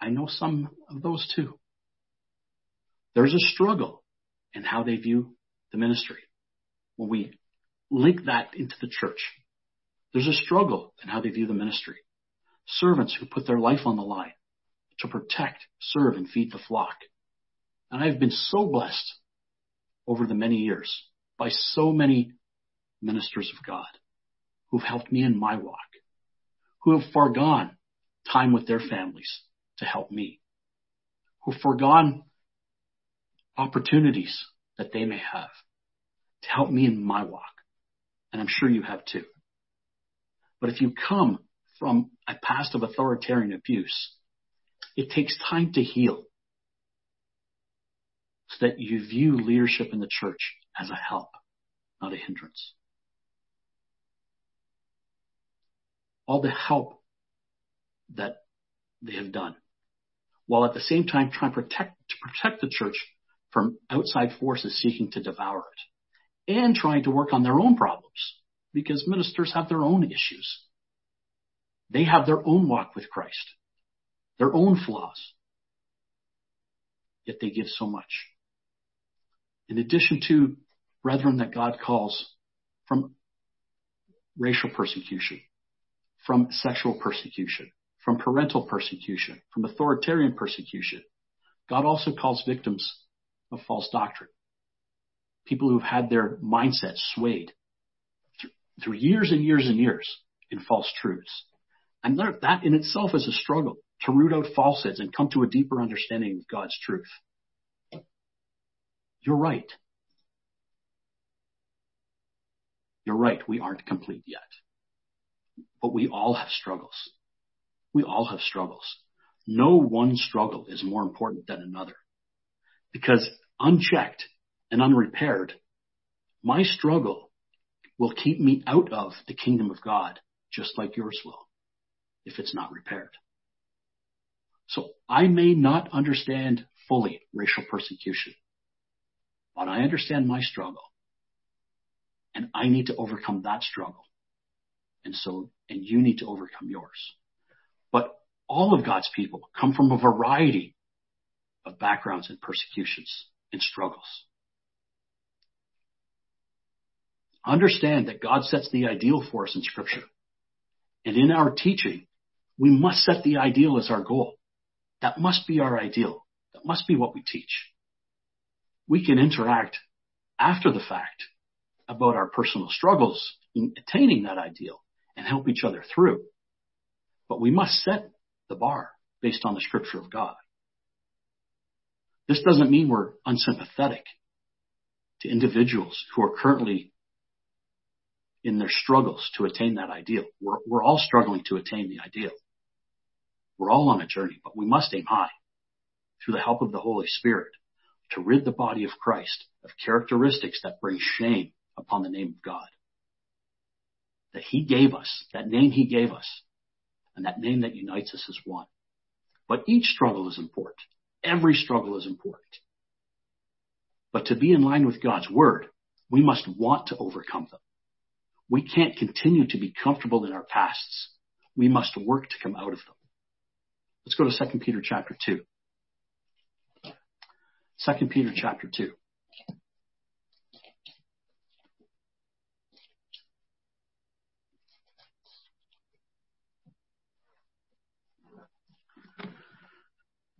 Speaker 3: I know some of those too. There's a struggle in how they view the ministry. When we link that into the church, there's a struggle in how they view the ministry. Servants who put their life on the line to protect, serve, and feed the flock. And I've been so blessed over the many years by so many ministers of God who've helped me in my walk, who have foregone time with their families to help me, who've foregone opportunities that they may have to help me in my walk. And I'm sure you have too. But if you come from a past of authoritarian abuse, it takes time to heal so that you view leadership in the church as a help, not a hindrance. All the help that they have done, while at the same time trying to protect, to protect the church from outside forces seeking to devour it and trying to work on their own problems because ministers have their own issues. They have their own walk with Christ, their own flaws. Yet they give so much. In addition to brethren that God calls from racial persecution, from sexual persecution, from parental persecution, from authoritarian persecution, God also calls victims of false doctrine. People who've had their mindset swayed through years and years and years in false truths. And that in itself is a struggle to root out falsehoods and come to a deeper understanding of God's truth. You're right. You're right. We aren't complete yet. But we all have struggles. We all have struggles. No one struggle is more important than another. Because unchecked and unrepaired, my struggle will keep me out of the kingdom of God, just like yours will, if it's not repaired. So I may not understand fully racial persecution, but I understand my struggle. And I need to overcome that struggle. And so, and you need to overcome yours. But all of God's people come from a variety of backgrounds and persecutions and struggles. Understand that God sets the ideal for us in scripture. And in our teaching, we must set the ideal as our goal. That must be our ideal. That must be what we teach. We can interact after the fact about our personal struggles in attaining that ideal and help each other through. But we must set the bar based on the scripture of God. This doesn't mean we're unsympathetic to individuals who are currently in their struggles to attain that ideal. We're, we're all struggling to attain the ideal. We're all on a journey, but we must aim high through the help of the Holy Spirit to rid the body of Christ of characteristics that bring shame upon the name of God. That He gave us, that name He gave us, and that name that unites us as one. But each struggle is important. Every struggle is important. But to be in line with God's Word, we must want to overcome them. We can't continue to be comfortable in our pasts. We must work to come out of them. Let's go to 2 Peter chapter 2. 2 Peter chapter 2.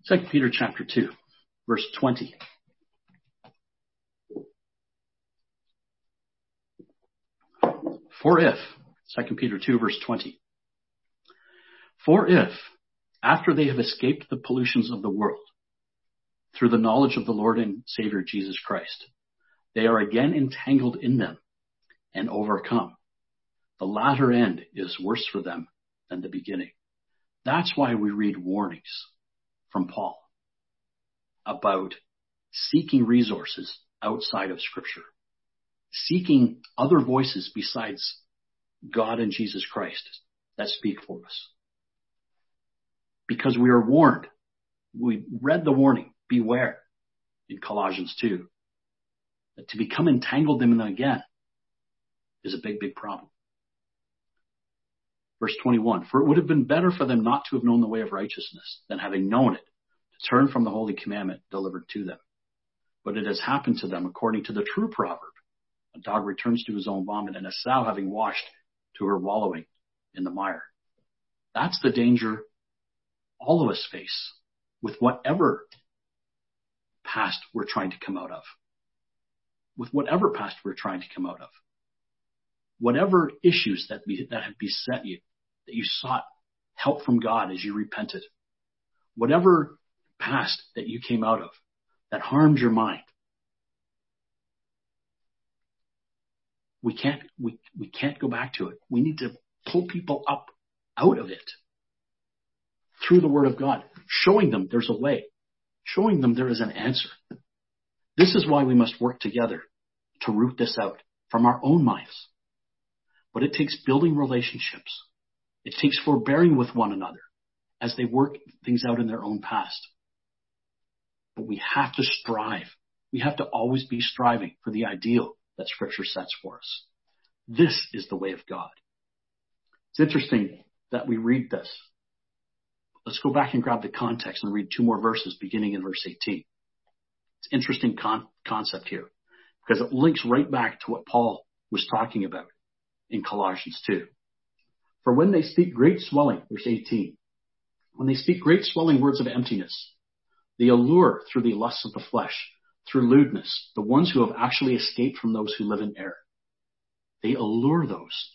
Speaker 3: Second Peter chapter 2, verse 20. For if, 2 Peter 2 verse 20. For if, after they have escaped the pollutions of the world, through the knowledge of the Lord and Savior Jesus Christ, they are again entangled in them and overcome. The latter end is worse for them than the beginning. That's why we read warnings from Paul about seeking resources outside of Scripture, seeking other voices besides God and Jesus Christ that speak for us. Because we are warned. We read the warning, beware, in Colossians 2, that to become entangled in them again is a big, big problem. Verse 21, for it would have been better for them not to have known the way of righteousness than having known it, to turn from the holy commandment delivered to them. But it has happened to them according to the true proverb. A dog returns to his own vomit and a sow having washed to her wallowing in the mire. That's the danger all of us face with whatever past we're trying to come out of. With whatever past we're trying to come out of. Whatever issues that, be, that have beset you, that you sought help from God as you repented. Whatever past that you came out of that harmed your mind. We can't, we, we can't go back to it. We need to pull people up out of it through the word of God, showing them there's a way, showing them there is an answer. This is why we must work together to root this out from our own minds. But it takes building relationships. It takes forbearing with one another as they work things out in their own past. But we have to strive. We have to always be striving for the ideal that scripture sets for us. This is the way of God. It's interesting that we read this. Let's go back and grab the context and read two more verses beginning in verse 18. It's interesting con- concept here because it links right back to what Paul was talking about in Colossians 2. For when they speak great swelling, verse 18, when they speak great swelling words of emptiness, they allure through the lusts of the flesh, through lewdness, the ones who have actually escaped from those who live in error. They allure those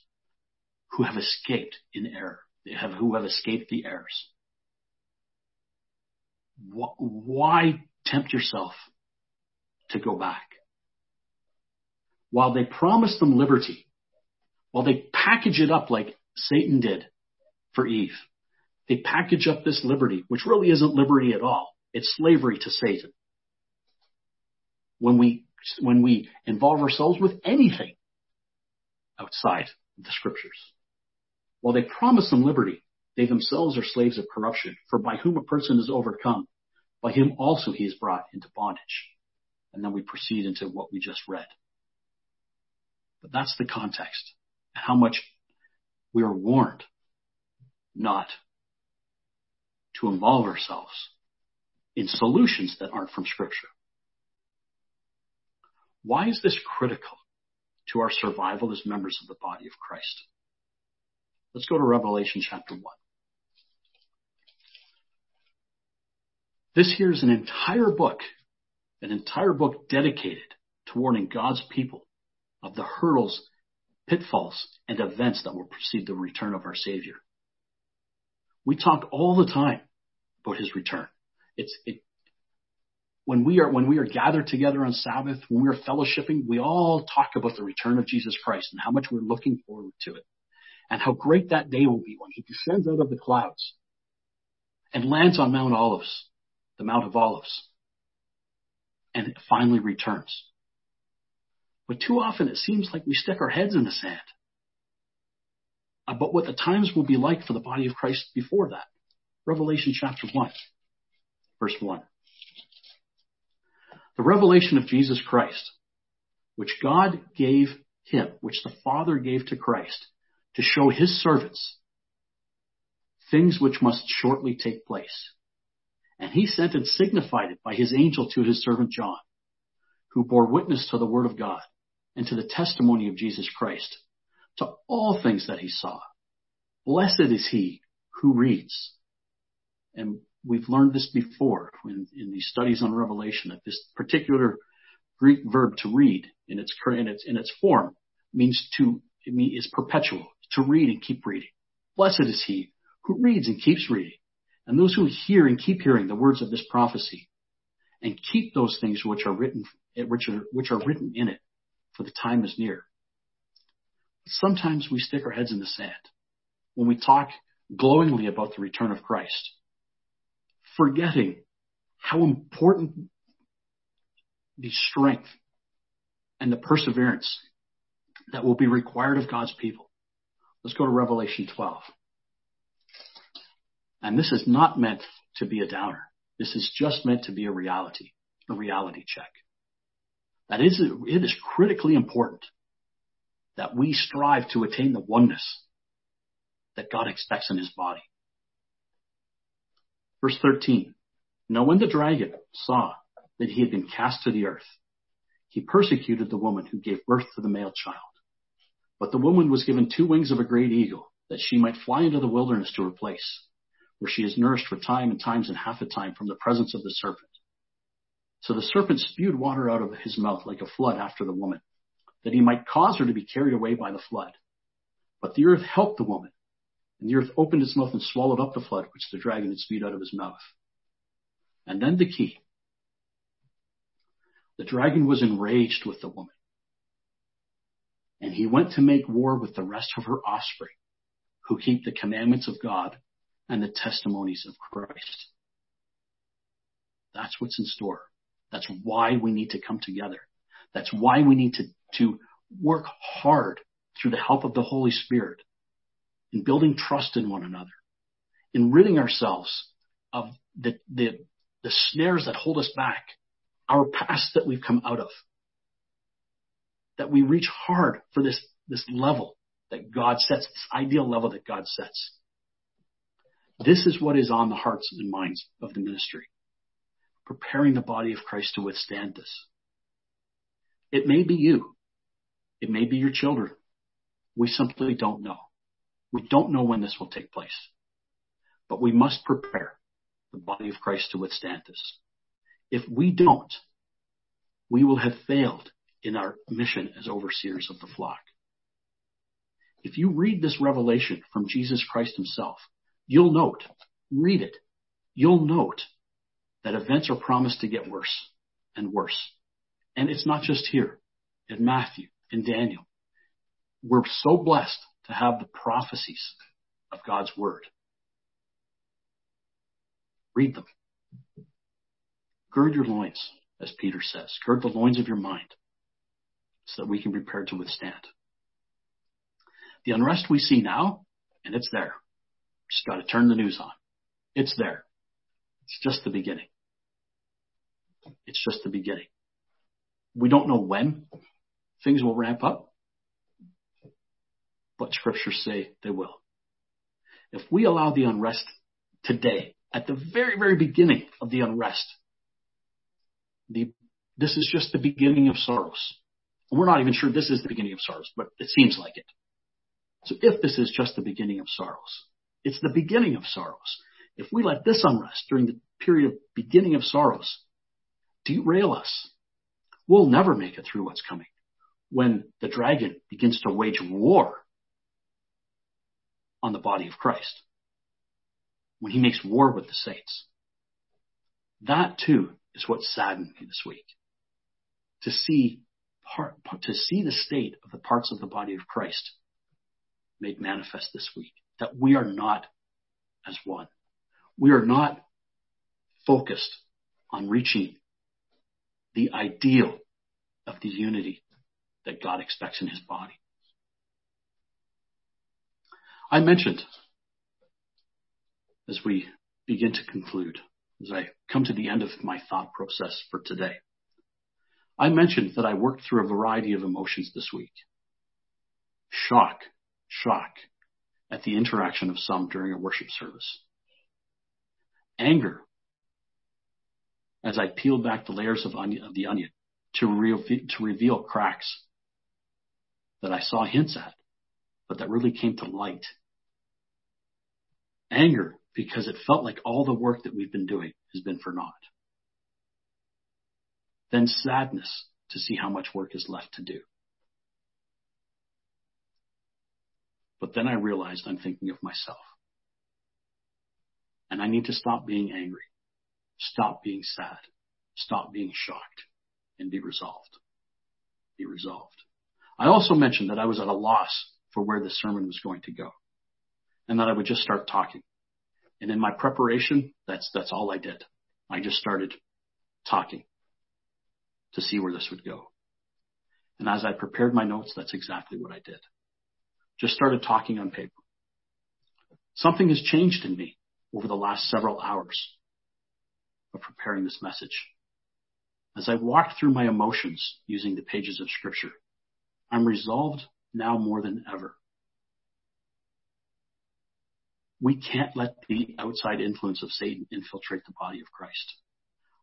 Speaker 3: who have escaped in error, they have, who have escaped the errors. Why tempt yourself to go back? While they promise them liberty, while they package it up like Satan did for Eve, they package up this liberty, which really isn't liberty at all. It's slavery to Satan. When we, when we involve ourselves with anything outside the scriptures. While they promise them liberty, they themselves are slaves of corruption, for by whom a person is overcome, by him also he is brought into bondage. And then we proceed into what we just read. But that's the context and how much we are warned not to involve ourselves in solutions that aren't from Scripture. Why is this critical to our survival as members of the body of Christ? Let's go to Revelation chapter 1. This here is an entire book, an entire book dedicated to warning God's people of the hurdles, pitfalls, and events that will precede the return of our Savior. We talk all the time about his return. It's it, when we are when we are gathered together on Sabbath, when we are fellowshipping, we all talk about the return of Jesus Christ and how much we're looking forward to it, and how great that day will be when He descends out of the clouds, and lands on Mount Olives, the Mount of Olives, and finally returns. But too often it seems like we stick our heads in the sand uh, about what the times will be like for the body of Christ before that. Revelation chapter 1, verse 1. The revelation of Jesus Christ, which God gave him, which the Father gave to Christ, to show his servants things which must shortly take place. And he sent and signified it by his angel to his servant John, who bore witness to the word of God and to the testimony of Jesus Christ, to all things that he saw. Blessed is he who reads. And we've learned this before in, in these studies on Revelation that this particular Greek verb to read in its in its in its form means to it mean, is perpetual to read and keep reading. Blessed is he who reads and keeps reading, and those who hear and keep hearing the words of this prophecy, and keep those things which are written which are which are written in it, for the time is near. Sometimes we stick our heads in the sand when we talk glowingly about the return of Christ, forgetting how important the strength and the perseverance that will be required of God's people. Let's go to Revelation 12. And this is not meant to be a downer. This is just meant to be a reality, a reality check. That is, it is critically important that we strive to attain the oneness that God expects in his body. Verse 13. Now when the dragon saw that he had been cast to the earth, he persecuted the woman who gave birth to the male child. But the woman was given two wings of a great eagle that she might fly into the wilderness to her place where she is nourished for time and times and half a time from the presence of the serpent. So the serpent spewed water out of his mouth like a flood after the woman, that he might cause her to be carried away by the flood. But the earth helped the woman, and the earth opened its mouth and swallowed up the flood which the dragon had spewed out of his mouth. And then the key. The dragon was enraged with the woman, and he went to make war with the rest of her offspring, who keep the commandments of God and the testimonies of Christ. That's what's in store. That's why we need to come together. That's why we need to, to work hard through the help of the Holy Spirit in building trust in one another, in ridding ourselves of the, the, the snares that hold us back, our past that we've come out of. That we reach hard for this, this level that God sets, this ideal level that God sets. This is what is on the hearts and minds of the ministry, preparing the body of Christ to withstand this. It may be you. It may be your children. We simply don't know. We don't know when this will take place. But we must prepare the body of Christ to withstand this. If we don't, we will have failed in our mission as overseers of the flock. If you read this revelation from Jesus Christ himself, you'll note, read it, you'll note that events are promised to get worse and worse. And it's not just here, in Matthew, in Daniel. We're so blessed to have the prophecies of God's word. Read them. Gird your loins, as Peter says. Gird the loins of your mind so that we can be prepared to withstand. The unrest we see now, and it's there, just got to turn the news on. It's there. It's just the beginning. It's just the beginning. We don't know when things will ramp up, but scriptures say they will. If we allow the unrest today, at the very, very beginning of the unrest, the, this is just the beginning of sorrows. And we're not even sure this is the beginning of sorrows, but it seems like it. So if this is just the beginning of sorrows, it's the beginning of sorrows. If we let this unrest during the period of beginning of sorrows derail us, we'll never make it through what's coming. When the dragon begins to wage war on the body of Christ, when he makes war with the saints, that too is what saddened me this week. To see part, to see the state of the parts of the body of Christ made manifest this week that we are not as one. We are not focused on reaching the ideal of the unity that God expects in his body. I mentioned as we begin to conclude, as I come to the end of my thought process for today, I mentioned that I worked through a variety of emotions this week. Shock, shock at the interaction of some during a worship service. Anger as I peeled back the layers of, onion, of the onion to, re- to reveal cracks that I saw hints at, but that really came to light. Anger because it felt like all the work that we've been doing has been for naught. Then sadness to see how much work is left to do. But then I realized I'm thinking of myself. And I need to stop being angry, stop being sad, stop being shocked, and be resolved. Be resolved. I also mentioned that I was at a loss for where the sermon was going to go and that I would just start talking. And in my preparation, that's, that's all I did. I just started talking to see where this would go. And as I prepared my notes, that's exactly what I did. Just started talking on paper. Something has changed in me over the last several hours of preparing this message. As I walked through my emotions using the pages of scripture, I'm resolved now more than ever. We can't let the outside influence of Satan infiltrate the body of Christ.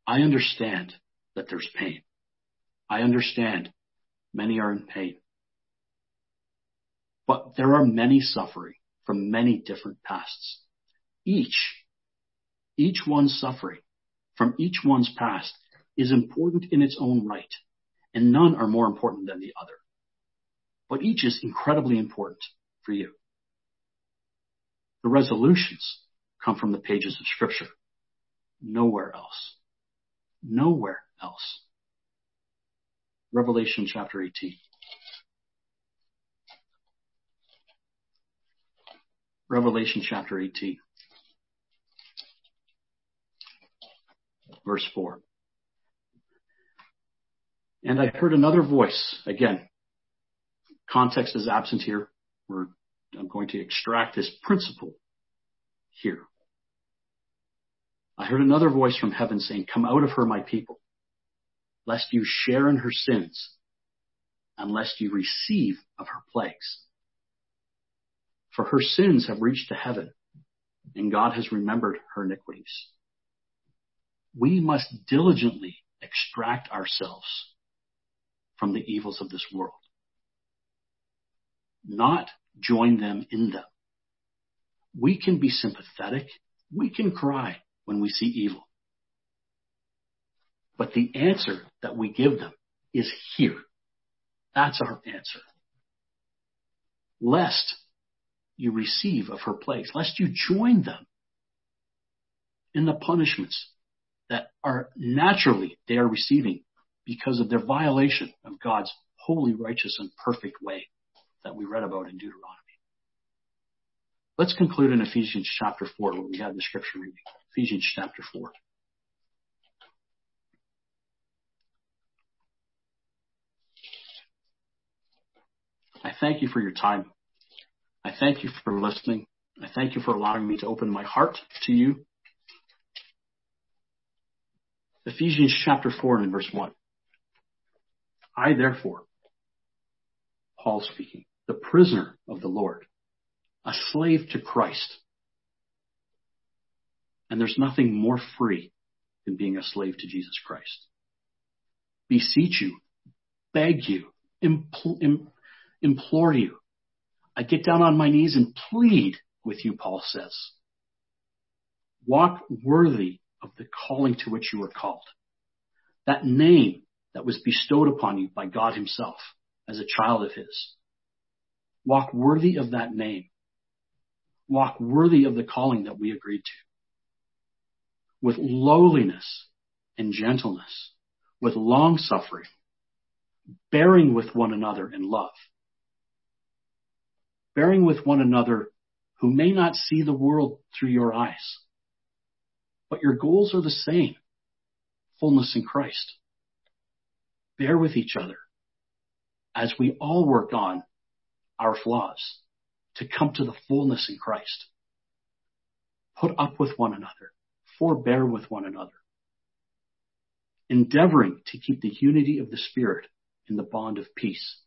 Speaker 3: I understand that there's pain. I understand many are in pain. But there are many suffering from many different pasts. Each, each one's suffering from each one's past is important in its own right, and none are more important than the other. But each is incredibly important for you. The resolutions come from the pages of scripture. Nowhere else. Nowhere else. Revelation chapter 18. Revelation chapter 18. Verse 4. And I heard another voice. Again, context is absent here. We're, I'm going to extract this principle here. I heard another voice from heaven saying, Come out of her, my people, lest you share in her sins, unless you receive of her plagues. For her sins have reached to heaven, and God has remembered her iniquities. We must diligently extract ourselves from the evils of this world, not join them in them. We can be sympathetic. We can cry when we see evil. But the answer that we give them is here. That's our answer. Lest you receive of her plagues, lest you join them in the punishments that are naturally they are receiving because of their violation of God's holy, righteous, and perfect way that we read about in Deuteronomy. Let's conclude in Ephesians chapter 4 where we had the scripture reading. Ephesians chapter 4. I thank you for your time. I thank you for listening. I thank you for allowing me to open my heart to you. Ephesians chapter 4 and verse 1. I therefore, Paul speaking, the prisoner of the Lord, a slave to Christ. And there's nothing more free than being a slave to Jesus Christ. Beseech you, beg you, impl- implore you I get down on my knees and plead with you, Paul says. Walk worthy of the calling to which you were called. That name that was bestowed upon you by God himself as a child of his. Walk worthy of that name. Walk worthy of the calling that we agreed to. With lowliness and gentleness, with long suffering, bearing with one another in love bearing with one another who may not see the world through your eyes, but your goals are the same fullness in Christ. Bear with each other as we all work on our flaws to come to the fullness in Christ. Put up with one another, forbear with one another, endeavoring to keep the unity of the Spirit in the bond of peace.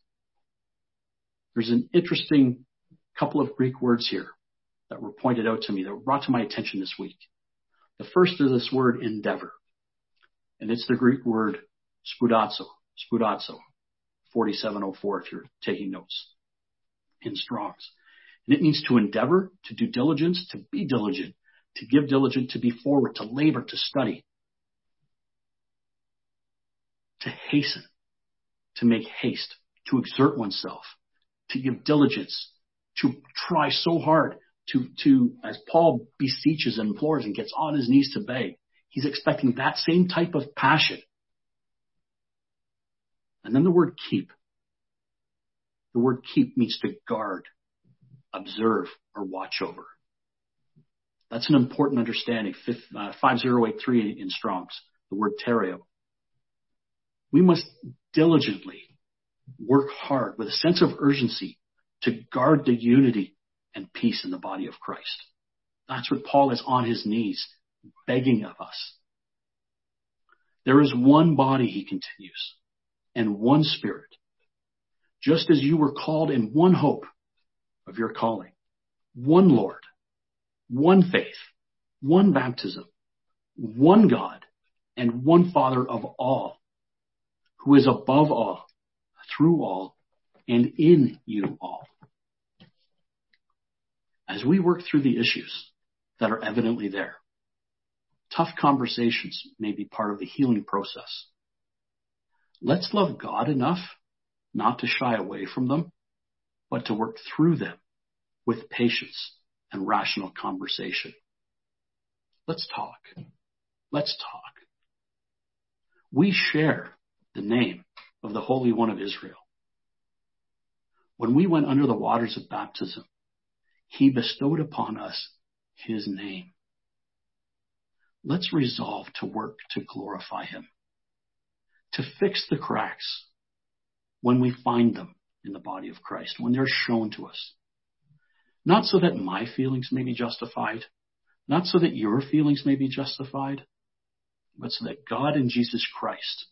Speaker 3: There's an interesting couple of Greek words here that were pointed out to me that were brought to my attention this week. The first is this word endeavor, and it's the Greek word spoudazo, spoudazo, 4704 if you're taking notes in Strong's. And it means to endeavor, to do diligence, to be diligent, to give diligent, to be forward, to labor, to study, to hasten, to make haste, to exert oneself, to give diligence, to try so hard, to, to, as Paul beseeches and implores and gets on his knees to beg, he's expecting that same type of passion. And then the word keep. The word keep means to guard, observe, or watch over. That's an important understanding. 5083 uh, in Strong's, the word tereo. We must diligently work hard with a sense of urgency to guard the unity and peace in the body of Christ. That's what Paul is on his knees begging of us. There is one body, he continues, and one spirit, just as you were called in one hope of your calling, one Lord, one faith, one baptism, one God, and one Father of all, who is above all, through all, and in you all as we work through the issues that are evidently there. Tough conversations may be part of the healing process. Let's love God enough not to shy away from them, but to work through them with patience and rational conversation. Let's talk. Let's talk. We share the name of the Holy One of Israel. When we went under the waters of baptism, he bestowed upon us His name. Let's resolve to work to glorify Him, to fix the cracks when we find them in the body of Christ, when they're shown to us. Not so that my feelings may be justified, not so that your feelings may be justified, but so that God and Jesus Christ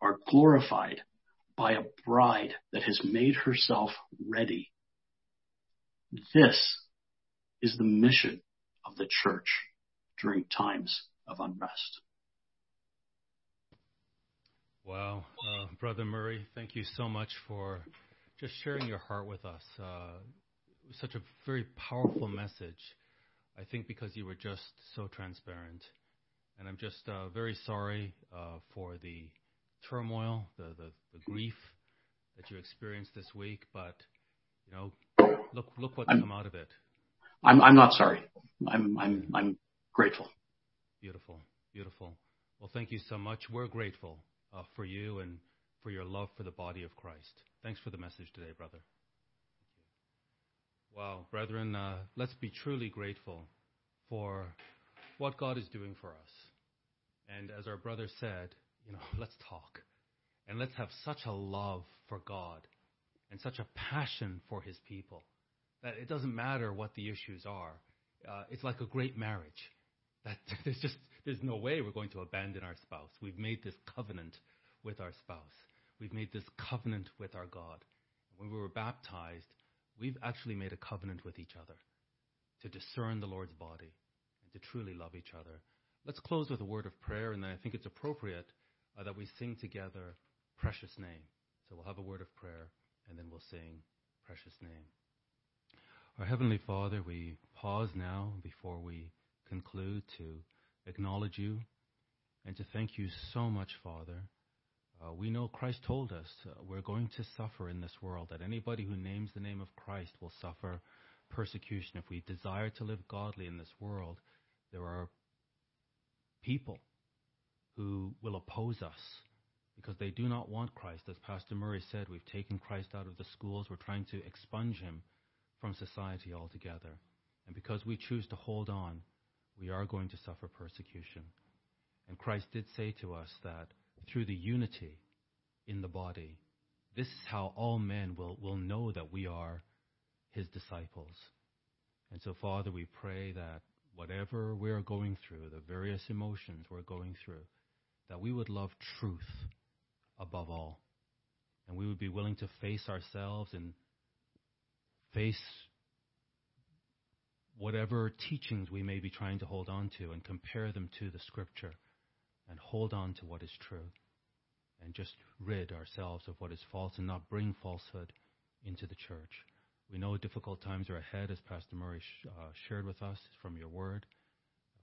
Speaker 3: are glorified by a bride that has made herself ready this is the mission of the church during times of unrest.
Speaker 1: Wow. Uh, Brother Murray, thank you so much for just sharing your heart with us. Uh, such a very powerful message. I think because you were just so transparent. And I'm just uh, very sorry uh, for the turmoil, the, the, the grief that you experienced this week. But, you know, Look, look what's I'm, come out of it.
Speaker 3: I'm, I'm not sorry. I'm, I'm, I'm grateful.
Speaker 1: Beautiful, beautiful. Well, thank you so much. We're grateful for you and for your love for the body of Christ. Thanks for the message today, brother. Wow, brethren, uh, let's be truly grateful for what God is doing for us. And as our brother said, you know, [laughs] let's talk and let's have such a love for God and such a passion for his people that it doesn't matter what the issues are. Uh, it's like a great marriage. That [laughs] there's just there's no way we're going to abandon our spouse. We've made this covenant with our spouse. We've made this covenant with our God. When we were baptized, we've actually made a covenant with each other to discern the Lord's body and to truly love each other. Let's close with a word of prayer, and then I think it's appropriate uh, that we sing together Precious Name. So we'll have a word of prayer, and then we'll sing Precious Name. Our Heavenly Father, we pause now before we conclude to acknowledge you and to thank you so much, Father. Uh, we know Christ told us uh, we're going to suffer in this world, that anybody who names the name of Christ will suffer persecution. If we desire to live godly in this world, there are people who will oppose us because they do not want Christ. As Pastor Murray said, we've taken Christ out of the schools, we're trying to expunge him from society altogether. And because we choose to hold on, we are going to suffer persecution. And Christ did say to us that through the unity in the body, this is how all men will, will know that we are his disciples. And so, Father, we pray that whatever we are going through, the various emotions we're going through, that we would love truth above all. And we would be willing to face ourselves and face whatever teachings we may be trying to hold on to and compare them to the scripture and hold on to what is true and just rid ourselves of what is false and not bring falsehood into the church. We know difficult times are ahead, as Pastor Murray sh- uh, shared with us from your word.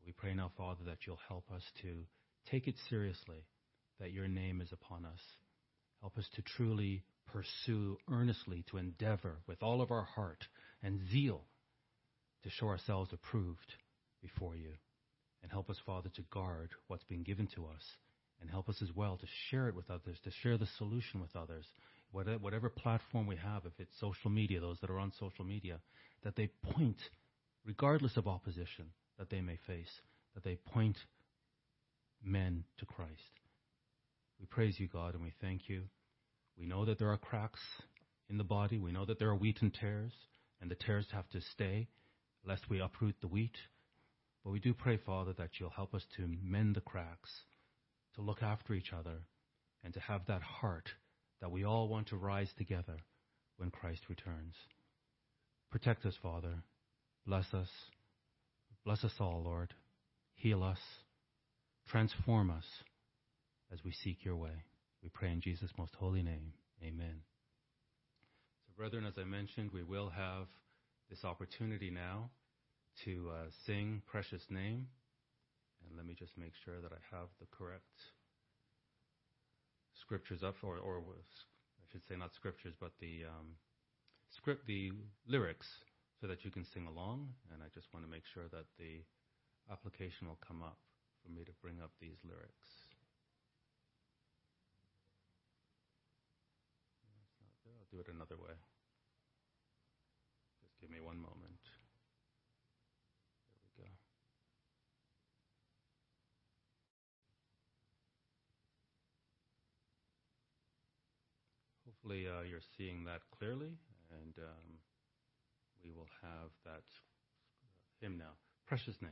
Speaker 1: We pray now, Father, that you'll help us to take it seriously that your name is upon us. Help us to truly pursue earnestly, to endeavor with all of our heart and zeal to show ourselves approved before you. And help us, Father, to guard what's been given to us. And help us as well to share it with others, to share the solution with others. Whatever platform we have, if it's social media, those that are on social media, that they point, regardless of opposition that they may face, that they point men to Christ. We praise you, God, and we thank you. We know that there are cracks in the body. We know that there are wheat and tares, and the tares have to stay lest we uproot the wheat. But we do pray, Father, that you'll help us to mend the cracks, to look after each other, and to have that heart that we all want to rise together when Christ returns. Protect us, Father. Bless us. Bless us all, Lord. Heal us. Transform us as we seek your way. We pray in Jesus' most holy name. Amen. So, brethren, as I mentioned, we will have this opportunity now to uh, sing Precious Name. And let me just make sure that I have the correct scriptures up, or, or I should say not scriptures, but the um, script, the lyrics, so that you can sing along. And I just want to make sure that the application will come up for me to bring up these lyrics. I'll do it another way. Give me one moment. There we go. Hopefully, uh, you're seeing that clearly, and um, we will have that hymn now. Precious name.